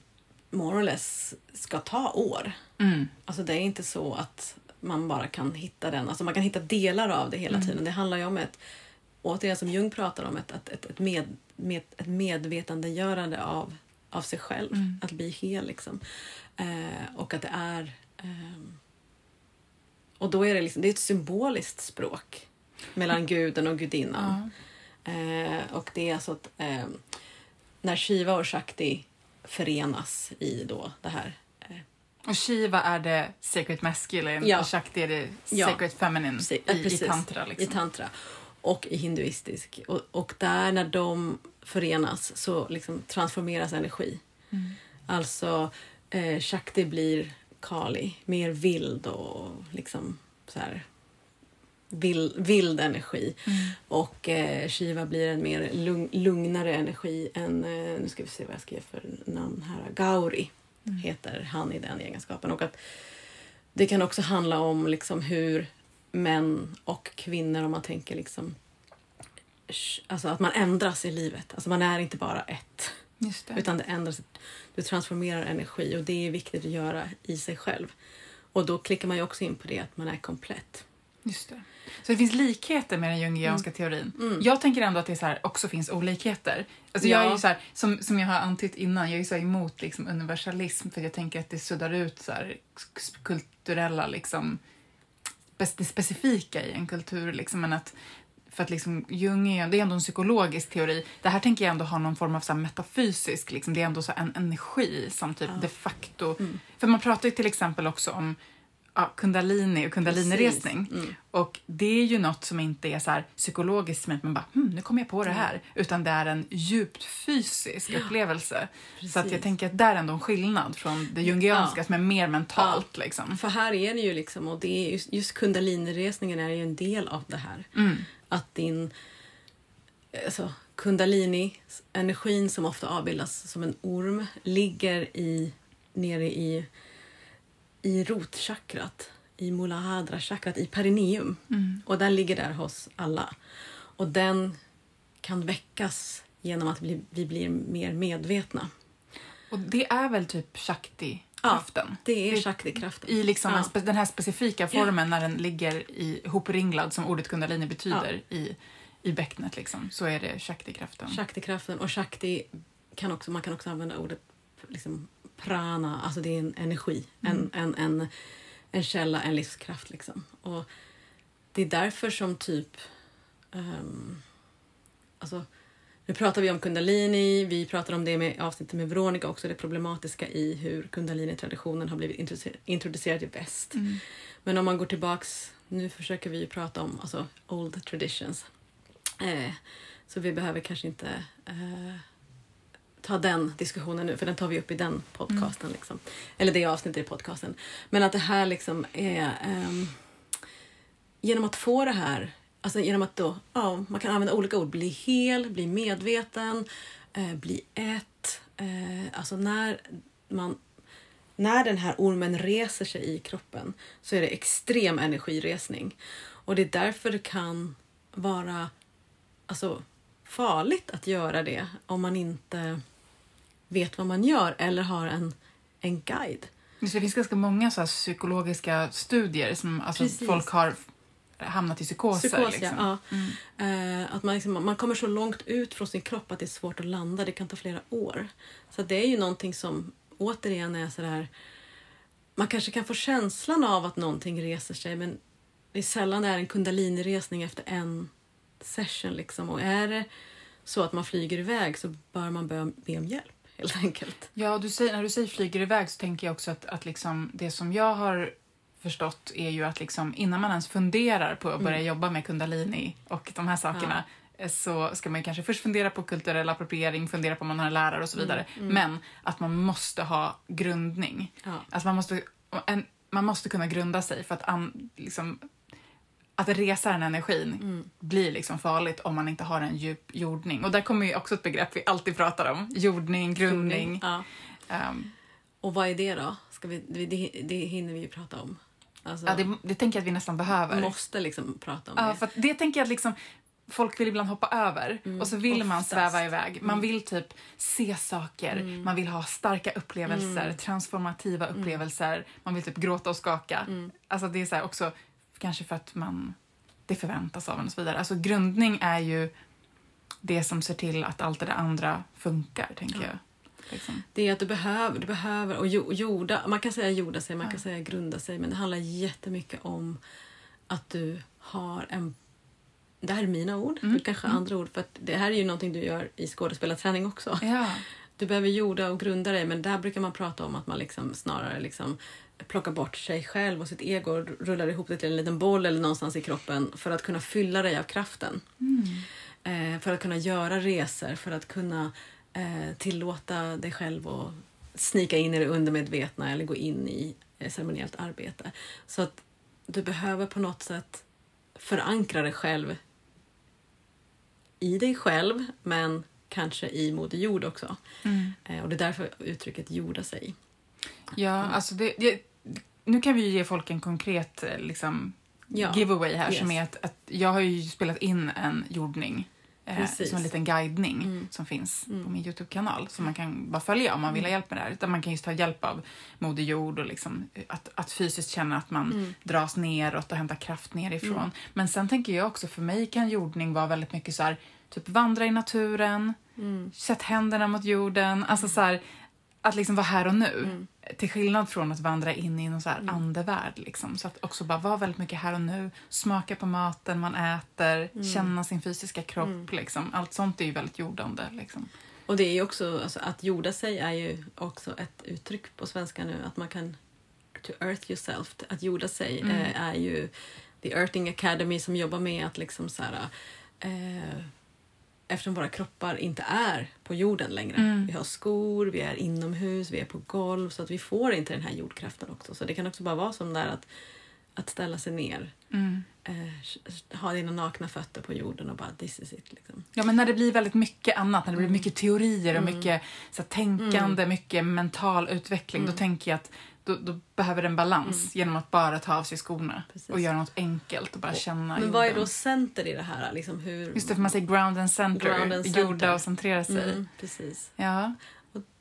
more or less ska ta år. Mm. Alltså det är inte så att man bara kan hitta den. Alltså man kan hitta delar av det hela tiden. Det handlar ju om ett, återigen som Jung pratar om, ett, ett, ett, med, med, ett medvetandegörande av, av sig själv. Att bli hel liksom. Eh, och att det är... ehm, och då är det liksom, det är ett symboliskt språk mellan guden och gudinnan. Eh, och det är alltså att eh, när Shiva och Shakti förenas i då det här eh, Och Shiva är det sacred masculine Ja. och Shakti är det Ja. sacred feminine Precis, i, ja, i tantra. Liksom. I tantra. Och i hinduistisk. Och, och där när de förenas så liksom transformeras energi. Mm. Alltså eh, Shakti blir Kali, mer vild och liksom så här vild, vild energi. Mm. Och eh, Shiva blir en mer lugn, lugnare energi än, eh, nu ska vi se vad jag skrev för namn här, Gauri heter han i den egenskapen. Och att det kan också handla om liksom hur män och kvinnor, om man tänker liksom Alltså att man ändras i livet. Alltså man är inte bara ett. Det. Utan det ändras. Du transformerar energi och det är viktigt att göra i sig själv. Och då klickar man ju också in på det att man är komplett. Just det. Så det finns likheter med den jungianska teorin. Jag tänker ändå att det så här, också finns olikheter. Alltså jag är Ja. så här, som, som jag har antytt innan, jag är så emot liksom universalism för jag tänker att det suddar ut så här, kulturella, liksom, det specifika i en kultur. Liksom, men att, för att liksom, Jung är, det är ändå en psykologisk teori. Det här tänker jag ändå ha någon form av så metafysisk, liksom, det är ändå så en energi som typ de facto... För man pratar ju till exempel också om ja, kundalini och kundaliniresning. Mm. Och det är ju något som inte är så här psykologiskt som att man bara hm, nu kommer jag på det här. Utan det är en djupt fysisk upplevelse. Så att jag tänker att där är ändå en skillnad från det jungianska Ja. som är mer mentalt. Liksom. För här är det ju liksom, och det är just, just kundaliniresningen är ju en del av det här. Mm. Att din alltså, kundalini, energin som ofta avbildas som en orm, ligger i, nere i, i rotchakrat, i Muladhara-chakrat, i perineum. Och den ligger där hos alla. Och den kan väckas genom att vi, vi blir mer medvetna. Och det är väl typ Shakti-kraften? Det är Shakti-kraften. I liksom Ja. den här specifika formen när den ligger i hopringlad, som ordet kundalini betyder, i, i bäcknet liksom, så är det Shakti-kraften. Shakti-kraften och Shakti kan också, man kan också använda ordet liksom prana, alltså det är en energi, en, en, en, en källa, en livskraft liksom. Och det är därför som typ, ehm, alltså nu pratar vi om kundalini, vi pratar om det med avsnittet med Veronica också, det problematiska i hur kundalini-traditionen har blivit introducer- introducerad i väst. Mm. Men om man går tillbaks, nu försöker vi ju prata om alltså, old traditions. Eh, så vi behöver kanske inte eh, ta den diskussionen nu, för den tar vi upp i den podcasten. Liksom. Eller det avsnittet i podcasten. Men att det här liksom är... ehm, genom att få det här, alltså genom att då, ja, man kan använda olika ord, bli hel, bli medveten, eh, bli ett. Eh, alltså när man när den här ormen reser sig i kroppen så är det extrem energiresning. Och det är därför det kan vara alltså, farligt att göra det om man inte vet vad man gör eller har en, en guide. Det, finns ganska många så psykologiska studier som alltså, Precis. folk har hamnat i psykoser. Psykos, liksom. ja. ja. Eh, att man, liksom, man kommer så långt ut från sin kropp att det är svårt att landa. Det kan ta flera år. Så det är ju någonting som återigen är sådär... Man kanske kan få känslan av att någonting reser sig men det är sällan det är en kundaliniresning efter en session. Liksom. Och är det så att man flyger iväg så bör man be, be om hjälp helt enkelt. Ja, du säger, när du säger flyger iväg så tänker jag också att, att liksom, det som jag har förstått är ju att liksom, innan man ens funderar på att börja Mm. jobba med kundalini och de här sakerna eh, så ska man kanske först fundera på kulturell appropriering, fundera på om man har en lärare och så vidare. Men att man måste ha grundning. Ja. Alltså man måste, en, man måste kunna grunda sig för att an, liksom, att resa den energin blir liksom farligt om man inte har en djup jordning. Och där kommer ju också ett begrepp vi alltid pratar om. Jordning, grundning. Ja. Ehm, Och vad är det då? Ska vi, det, det hinner vi ju prata om. Alltså, ja, det, det tänker jag att vi nästan behöver. måste liksom prata om Ja, det. för det tänker jag liksom, folk vill ibland hoppa över och så vill man oftast. sväva iväg. Man vill typ se saker, man vill ha starka upplevelser, transformativa upplevelser, man vill typ gråta och skaka. Alltså det är så också kanske för att man, det förväntas av en och så vidare. Alltså grundning är ju det som ser till att allt det där andra funkar, tänker jag. Liksom. Det är att du behöver, du behöver och jo- jorda, man kan säga jorda sig, man kan säga grunda sig, men det handlar jättemycket om att du har en... Det här är mina ord, Mm. kanske är andra ord, för det här är ju någonting du gör i skådespelarträning också. Ja. Du behöver jorda och grunda dig, men där brukar man prata om att man liksom snarare liksom plockar bort sig själv och sitt ego och rullar ihop det till en liten boll eller någonstans i kroppen för att kunna fylla dig av kraften. Eh, för att kunna göra resor, för att kunna eh, tillåta dig själv att snika in i det undermedvetna eller gå in i eh, ceremoniellt arbete. Så att du behöver på något sätt förankra dig själv i dig själv, men kanske i Moder Jord också. Mm. Eh, och det är därför uttrycket jorda sig. Ja, alltså det, det, nu kan vi ju ge folk en konkret liksom, Ja. giveaway här Yes. som är att, att jag har ju spelat in en jordning eh, som en liten guidning Mm. som finns på min Youtube-kanal som man kan bara följa om man vill ha hjälp med det här. Utan man kan just ta hjälp av Moder Jord och liksom, eh, att, att fysiskt känna att man Mm. dras neråt och hämtar kraft nerifrån. Men sen tänker jag också, för mig kan jordning vara väldigt mycket så här, typ vandra i naturen, Mm. sätt händerna mot jorden, alltså så här, att liksom vara här och nu. Mm. Till skillnad från att vandra in i någon så här andevärld. Liksom. Så att också bara vara väldigt mycket här och nu. Smaka på maten man äter. Mm. Känna sin fysiska kropp. Liksom. Allt sånt är ju väldigt jordande. Liksom. Och det är ju också, alltså, att jorda sig är ju också ett uttryck på svenska nu, att man kan to earth yourself, att jorda sig Mm. eh, är ju The Earthing Academy som jobbar med att liksom så här, eh, eftersom våra kroppar inte är på jorden längre. Mm. Vi har skor, vi är inomhus, vi är på golv så att vi får inte den här jordkraften också. Så det kan också bara vara som där att, att ställa sig ner, Mm. eh, ha dina nakna fötter på jorden och bara this is it. Liksom. Ja, men när det blir väldigt mycket annat, när det Mm. blir mycket teorier och mycket så här, tänkande, mycket mental utveckling, Mm. då tänker jag att då, då behöver det en balans genom att bara ta av sig skorna Precis. och göra något enkelt och bara känna Men vad är jorden. då center i det här? Liksom hur... Just det, för man säger ground and center, Ground and center. jorda och centrera sig. Mm, precis. Ja.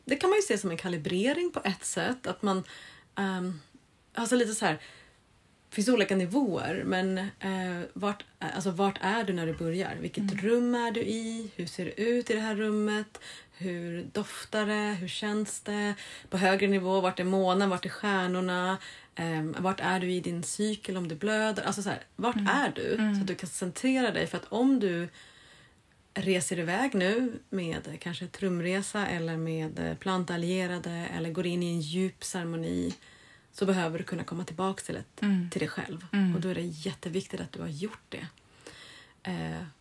det kan man ju se som en kalibrering på ett sätt. Att man, ehm, alltså lite så här, det finns olika nivåer, men eh, vart, alltså vart är du när du börjar? Vilket rum är du i? Hur ser det ut i det här rummet? Hur doftar det? Hur känns det? På högre nivå, vart är månen? Vart är stjärnorna? Um, vart är du i din cykel om du blöder? Alltså så här, vart är du? Så att du kan centrera dig. För att om du reser iväg nu med kanske trumresa eller med plantallierade eller går in i en djup ceremoni så behöver du kunna komma tillbaka till, ett, till dig själv. Och då är det jätteviktigt att du har gjort det. För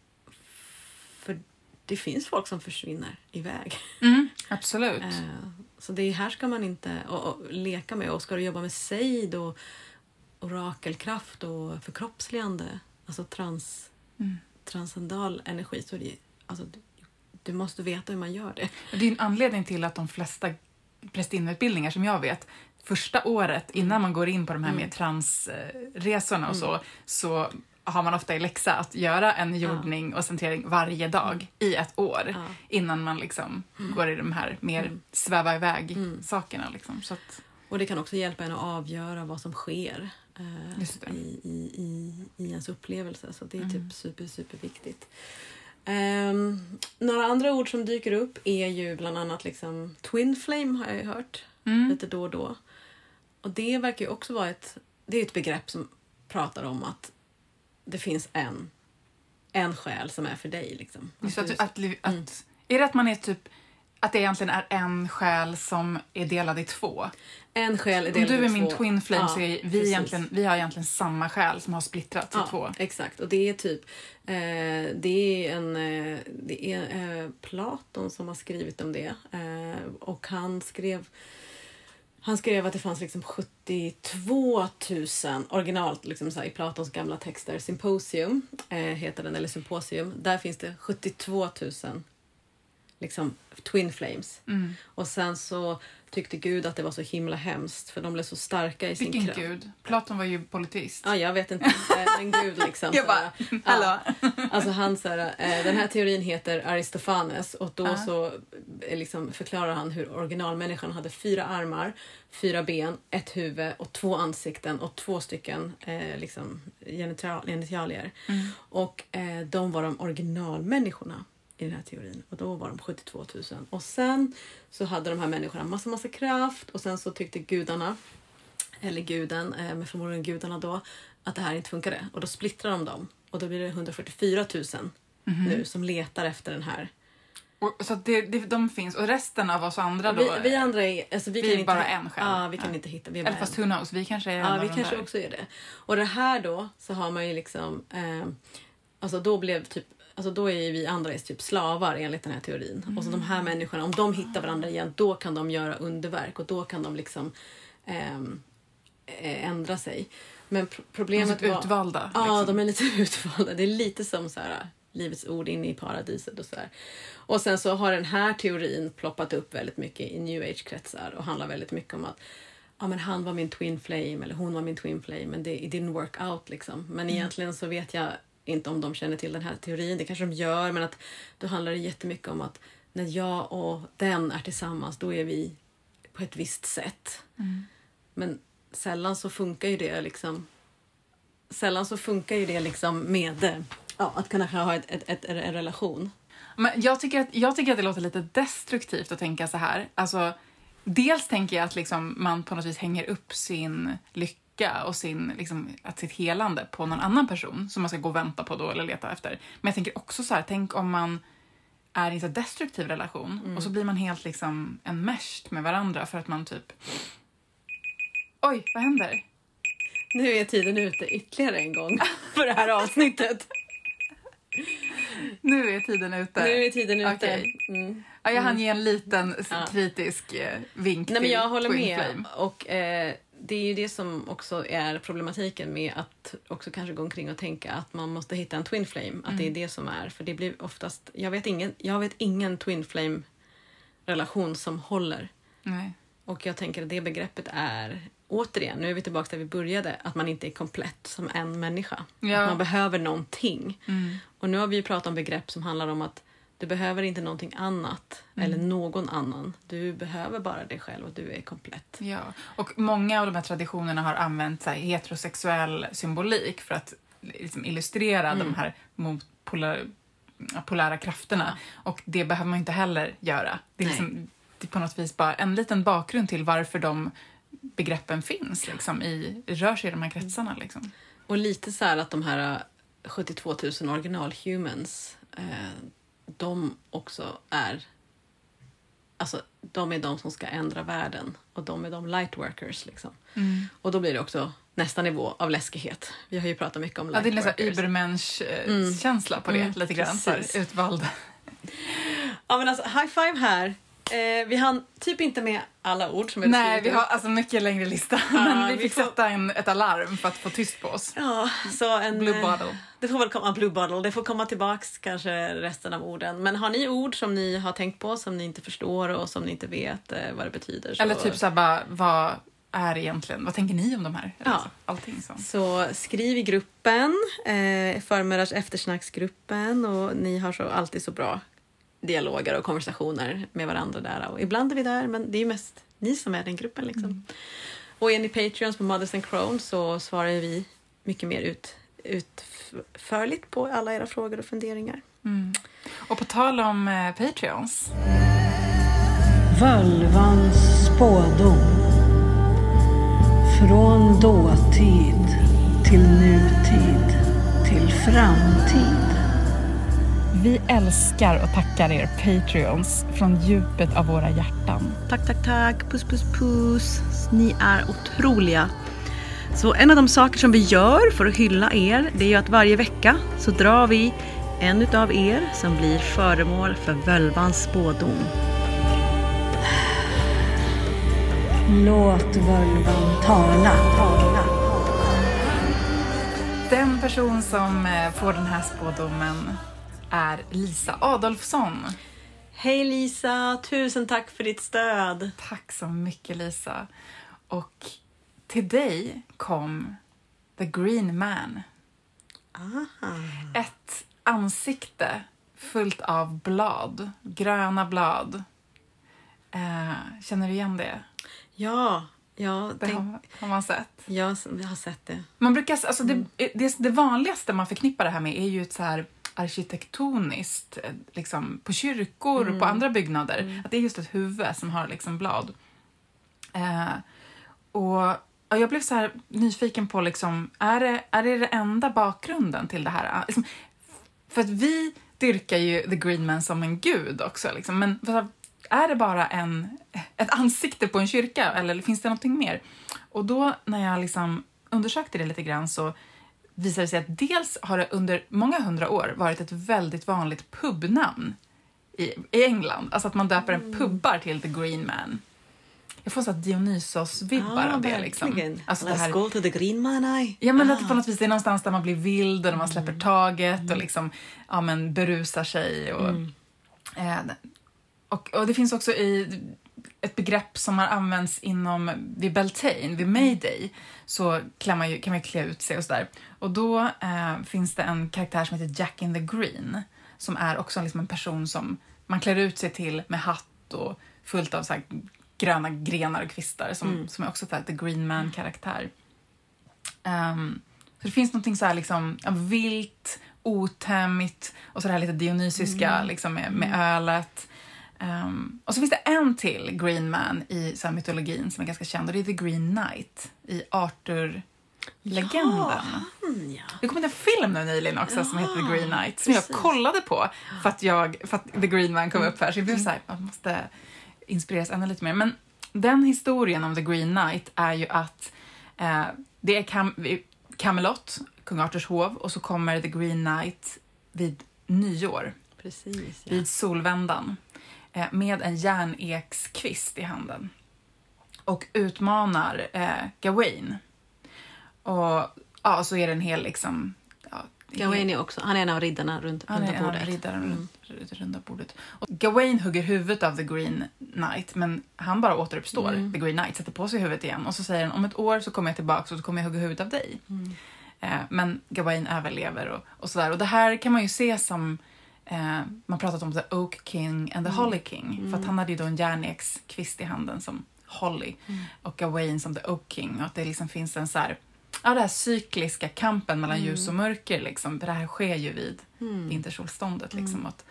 det finns folk som försvinner iväg. Mm, absolut. Eh, så det här ska man inte och, och, leka med. Och ska du jobba med sejd och orakelkraft och förkroppsligande, alltså trans, transcendal energi, så det, alltså, du, du måste veta hur man gör det. Det är en anledning till att de flesta prästinneutbildningar som jag vet, första året innan man går in på de här mer transresorna och så, så har man ofta i läxa att göra en jordning och centrering varje dag i ett år innan man liksom går i de här mer sväva iväg-sakerna. Liksom. Så att, Och det kan också hjälpa en att avgöra vad som sker eh, i, i, i, i ens upplevelse. Så det är typ super, super viktigt. Ehm, några andra ord som dyker upp är ju bland annat liksom Twin Flame har jag ju hört lite då och då. Och det verkar ju också vara ett, det är ett begrepp som pratar om att det finns en, en själ som är för dig. Liksom. Att att, du- att, att, Är det att man är typ att det egentligen är en själ som är delad i två? en själ är Om delad du i är min två. twin flame Ja, så är vi, egentligen, vi har egentligen samma själ som har splittrats i två. Exakt, och det är typ eh, det är en eh, det är eh, Platon som har skrivit om det eh, och han skrev han skrev att det fanns liksom 72 000 originalt liksom så i Platons gamla texter. Symposium eh, heter den, eller symposium. Där finns det 72 000 liksom twin flames. Mm. Och sen så tyckte Gud att det var så himla hemskt för de blev så starka i sin Vilken kraft. gud? Platon var ju politist. Ja, jag vet inte. eh, Men Gud liksom. Jag bara, hallå? Alltså han så här, eh, den här teorin heter Aristofanes och då Ja. så eh, liksom förklarar han hur originalmänniskan hade fyra armar, fyra ben, ett huvud och två ansikten och två stycken eh, liksom genital- genitalier. Mm. Och eh, de var de originalmänniskorna i den här teorin och då var de 72 000. Och sen så hade de här människorna massa, massa kraft och sen så tyckte gudarna eller guden, eh, men förmodligen gudarna då, att det här inte funkade. Och då splittrar de dem. Och då blir det 144 000 Mhm. nu som letar efter den här. Och, så det, det, de finns. Och resten av oss andra då? Vi, vi andra är... Alltså, vi vi kan är inte, bara en själv. Ja, vi kan Ja. inte hitta. Vi är Eller fast en. who knows, vi kanske är Ja, vi kanske där. också är det. Och det här då, så har man ju liksom... Eh, alltså då blev typ... Alltså då är vi andra är typ slavar enligt den här teorin. Och så de här människorna, om de hittar varandra igen, då kan de göra underverk och då kan de liksom ehm, eh, ändra sig. Men pro- De är problemet typ var... utvalda. Ja, liksom. de är lite utvalda. Det är lite som så här, Livets ord inne i paradiset och så här. Och sen så har den här teorin ploppat upp väldigt mycket i new age-kretsar och handlar väldigt mycket om att ja, men han var min twin flame eller hon var min twin flame men det it didn't work out liksom. Men egentligen så vet jag inte om de känner till den här teorin. Det kanske de gör men att då handlar det jättemycket om att när jag och den är tillsammans då är vi på ett visst sätt. Men sällan så funkar ju det liksom sällan så funkar ju det liksom med ja, att kunna ha ett, ett, ett, en relation. Men jag tycker, att, jag tycker att det låter lite destruktivt att tänka så här. Alltså, dels tänker jag att liksom man på något vis hänger upp sin lycka och sin, liksom, att sitt helande på någon annan person som man ska gå och vänta på då eller leta efter. Men jag tänker också så här, tänk om man är i en så destruktiv relation och så blir man helt liksom enmeshed med varandra för att man typ... Oj, vad händer? Nu är tiden ute ytterligare en gång för det här avsnittet. Nu är tiden ute. Nu är tiden ute. Okej. Mm. Ja, jag hann ge en liten Ja. kritisk eh, vink Nej, men jag håller med. Och eh, det är ju det som också är problematiken med att också kanske gå omkring och tänka att man måste hitta en twin flame. Att det är det som är. För det blir oftast... Jag vet ingen, jag vet ingen twin flame relation som håller. Nej. Och jag tänker att det begreppet är, återigen, nu är vi tillbaka där vi började, att man inte är komplett som en människa. Ja. Att man behöver någonting. Mm. Och nu har vi ju pratat om begrepp som handlar om att Du behöver inte någonting annat eller någon annan. Du behöver bara dig själv och du är komplett. Ja, och många av de här traditionerna har använt så heterosexuell symbolik för att liksom, illustrera de här mot polar, polära krafterna. Och det behöver man inte heller göra. Det är, liksom, det är på något vis bara en liten bakgrund till varför de begreppen finns, liksom, i, rör sig i de här kretsarna. Liksom. Och lite så här att de här eh, 72 000 original humans, eh, de också är... Alltså, de är de som ska ändra världen och de är de lightworkers. Liksom. Och då blir det också nästa nivå av läskighet. Vi har ju pratat mycket om Ja, det är lightworkers. Übermensch-känsla på det, Mm, lite grann. Här, precis. Ja, men alltså, high five här. Eh, vi hann typ inte med alla ord som vi hade Nej, vi har alltså mycket längre lista. men vi vi fick får- sätta en, ett alarm för att få tyst på oss. Ja, så en... Blue eh, bottle. Det får väl komma, Blue Bottle, det får komma tillbaks kanske resten av orden. Men har ni ord som ni har tänkt på, som ni inte förstår och som ni inte vet eh, vad det betyder? Så, Eller typ så här bara, vad är egentligen, vad tänker ni om de här? Ja. så, allting så. Så skriv i gruppen, eh, förmiddags eftersnacksgruppen och ni har så alltid så bra dialoger och konversationer med varandra där. Och ibland är vi där, men det är ju mest ni som är den gruppen. Liksom. Och är ni Patreons på Mothers and Crown så svarar vi mycket mer ut, utförligt på alla era frågor och funderingar. Mm. Och på tal om eh, Patreons. Völvans spådom. Från dåtid till nutid till framtid. Vi älskar och tackar er Patreons från djupet av våra hjärtan. Tack, tack, tack. Puss, puss, puss. Ni är otroliga. Så en av de saker som vi gör för att hylla er, det är ju att varje vecka så drar vi en utav er som blir föremål för völvans spådom. Låt völvan tala. tala. Den person som eh, får den här spådomen är Lisa Adolfsson. Hej Lisa! Tusen tack för ditt stöd! Tack så mycket Lisa. Och till dig kom The Green Man. Aha. Ett ansikte fullt av blad, gröna blad. Eh, känner du igen det? Ja, ja Det tänk, har, har man sett. jag, jag har sett det. Man brukar, alltså det, det, det vanligaste man förknippar det här med är ju ett så här arkitektoniskt, eh, liksom på kyrkor och på andra byggnader. Att det är just ett huvud som har liksom blad. Eh, och ja, jag blev så här nyfiken på, liksom, är, det, är det det enda bakgrunden till det här? Ah, Liksom, för att vi dyrkar ju The Green Man som en gud också, liksom. men är det bara en, ett ansikte på en kyrka eller finns det någonting mer? Och då när jag liksom undersökte det lite grann så visade det sig att dels har det under många hundra år varit ett väldigt vanligt pubnamn i, i England. Alltså att man döper en pubbar till The Green Man. Jag får så Dionysos-vibbar av det. Liksom. Alltså det Let's här, go to the green man eye. Ja, men att Ah. det på något vis det är någonstans där man blir vild och man släpper taget och liksom, ja, men berusar sig. Och, eh, och, och det finns också i ett begrepp som har använts inom, vid Beltane, vid Mayday, så kan man ju, kan man ju klä ut sig och sådär. Och då eh, finns det en karaktär som heter Jack in the Green, som är också liksom en person som man klär ut sig till med hatt och fullt av så gröna grenar och kvistar, som, som är också så här, the Green Man-karaktär. Ehm, så det finns någonting så här liksom, vilt, otämmigt och så det här lite dionysiska liksom, med, med ölet. Ehm, och så finns det en till Green Man i så mytologin som är ganska känd och det är The Green Knight i Arthur-legenden. Mm, ja. Det kom en film nu nyligen också som heter The Green Knight som jag precis. kollade på för att, jag, för att The Green Man kom upp här. Så jag blev så här, man måste inspireras ännu lite mer. Men den historien om The Green Knight är ju att eh, det är Cam- Camelot, kung Arthurs hov, och så kommer The Green Knight vid nyår, Precis. Ja. vid solvändan, med en järnekskvist i handen och utmanar eh, Gawain. Och ja, så är det en hel liksom... Ja, Gawain är också, han är en av riddarna runt, han av bordet. Mm. riddaren runt, runt runda bordet. Och Gawain hugger huvudet av The Green Knight, men han bara återuppstår. Mm. The Green Knight sätter på sig huvudet igen och så säger han om ett år så kommer jag tillbaka och så kommer jag hugga huvudet av dig. Mm. Eh, men Gawain överlever och, och sådär. Och det här kan man ju se som eh, man pratat om the Oak King and the Holly King. För att han hade ju då en järnekskvist i handen som Holly och Gawain som the Oak King. Och att det liksom finns en så här, ja det här cykliska kampen mellan ljus och mörker liksom. För det här sker ju vid vintersolståndet liksom. Att,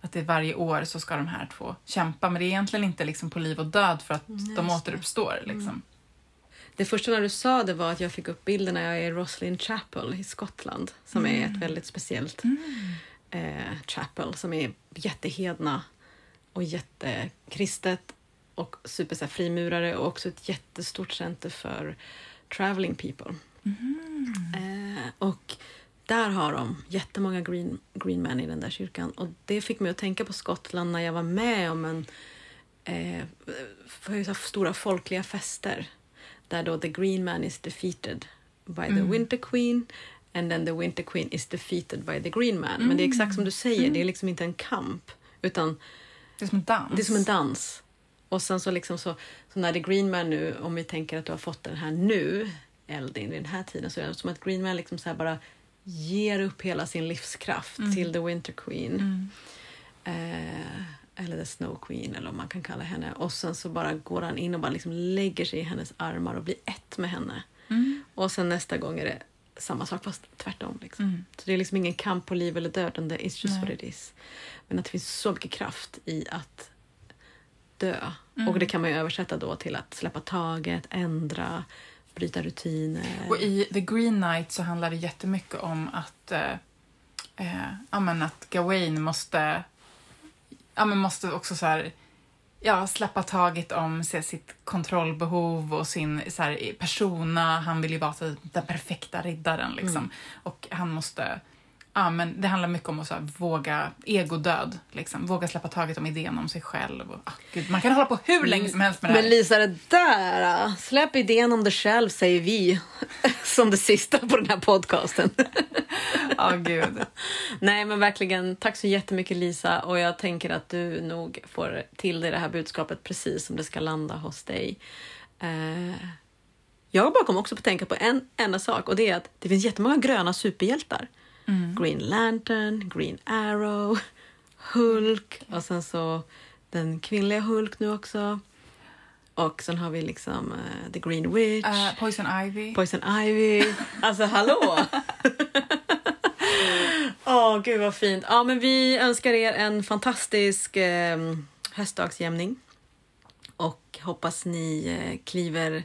att det är varje år så ska de här två kämpa. Men det är egentligen inte liksom på liv och död för att de återuppstår liksom. Det första när du sa det var att jag fick upp bilden när jag är i Roslin Chapel i Skottland som är ett väldigt speciellt eh, chapel som är jättehedna och jättekristet och super så här, frimurare och också ett jättestort center för traveling people. Eh, och där har de jättemånga green, green men i den där kyrkan. Och det fick mig att tänka på Skottland när jag var med om en eh, för stora folkliga fester där då the green man is defeated by the winter queen and then the winter queen is defeated by the green man. Men det är exakt som du säger, det är liksom inte en kamp utan Det är som en dans. det är som en dans. Och sen så liksom så, så när det Green Man nu, om vi tänker att du har fått den här nu, Eldin, i den här tiden, så är det som att Green Man liksom så bara ger upp hela sin livskraft till The Winter Queen. Eh, eller The Snow Queen, eller vad man kan kalla henne. Och sen så bara går han in och bara liksom lägger sig i hennes armar och blir ett med henne. Och sen nästa gång är det samma sak fast tvärtom. Liksom. Så det är liksom ingen kamp på liv eller död, utan det is just what it is. Men att det finns så mycket kraft i att dö. Och det kan man ju översätta då till att släppa taget, ändra, bryta rutiner. Och i The Green Knight så handlar det jättemycket om att, eh, eh, ja, men att Gawain måste, ja, men måste också så här, ja, släppa taget om se, sitt kontrollbehov och sin så här, persona. Han vill ju vara så, den perfekta riddaren liksom. Och han måste, ja men det handlar mycket om att så här, våga egodöd, liksom. Våga släppa taget om idén om sig själv. Och, ah, gud, man kan hålla på hur länge som helst med det här. Men Lisa, det där! äh, Släpp idén om dig själv, säger vi. Som det sista på den här podcasten. Ja, gud. Nej, men verkligen. Tack så jättemycket Lisa. Och jag tänker att du nog får till dig det här budskapet precis som det ska landa hos dig. Eh, jag bara kom också på att tänka på en enda sak och det är att det finns jättemånga gröna superhjältar. Green Lantern, Green Arrow, Hulk och sen så den kvinnliga Hulk nu också. Och sen har vi liksom eh, The Green Witch. Eh, Poison Ivy. Poison Ivy. Alltså hallå! Åh, gud vad fint. Ja, men vi önskar er en fantastisk eh, höstdagsjämning. Och hoppas ni eh, kliver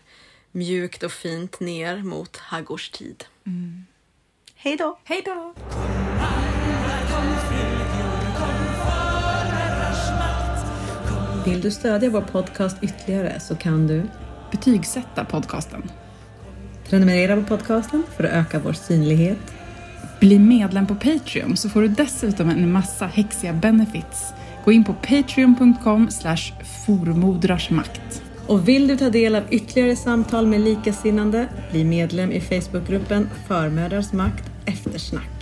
mjukt och fint ner mot haggårdstid. Hej då! Hej då! Vill du stödja vår podcast ytterligare så kan du Betygsätta podcasten. prenumerera på podcasten för att öka vår synlighet. Bli medlem på Patreon så får du dessutom en massa häxiga benefits. Gå in på patreon.com slash formodrarsmakt. Och vill du ta del av ytterligare samtal med likasinnande, bli medlem i Facebookgruppen Förmödrars makt eftersnack.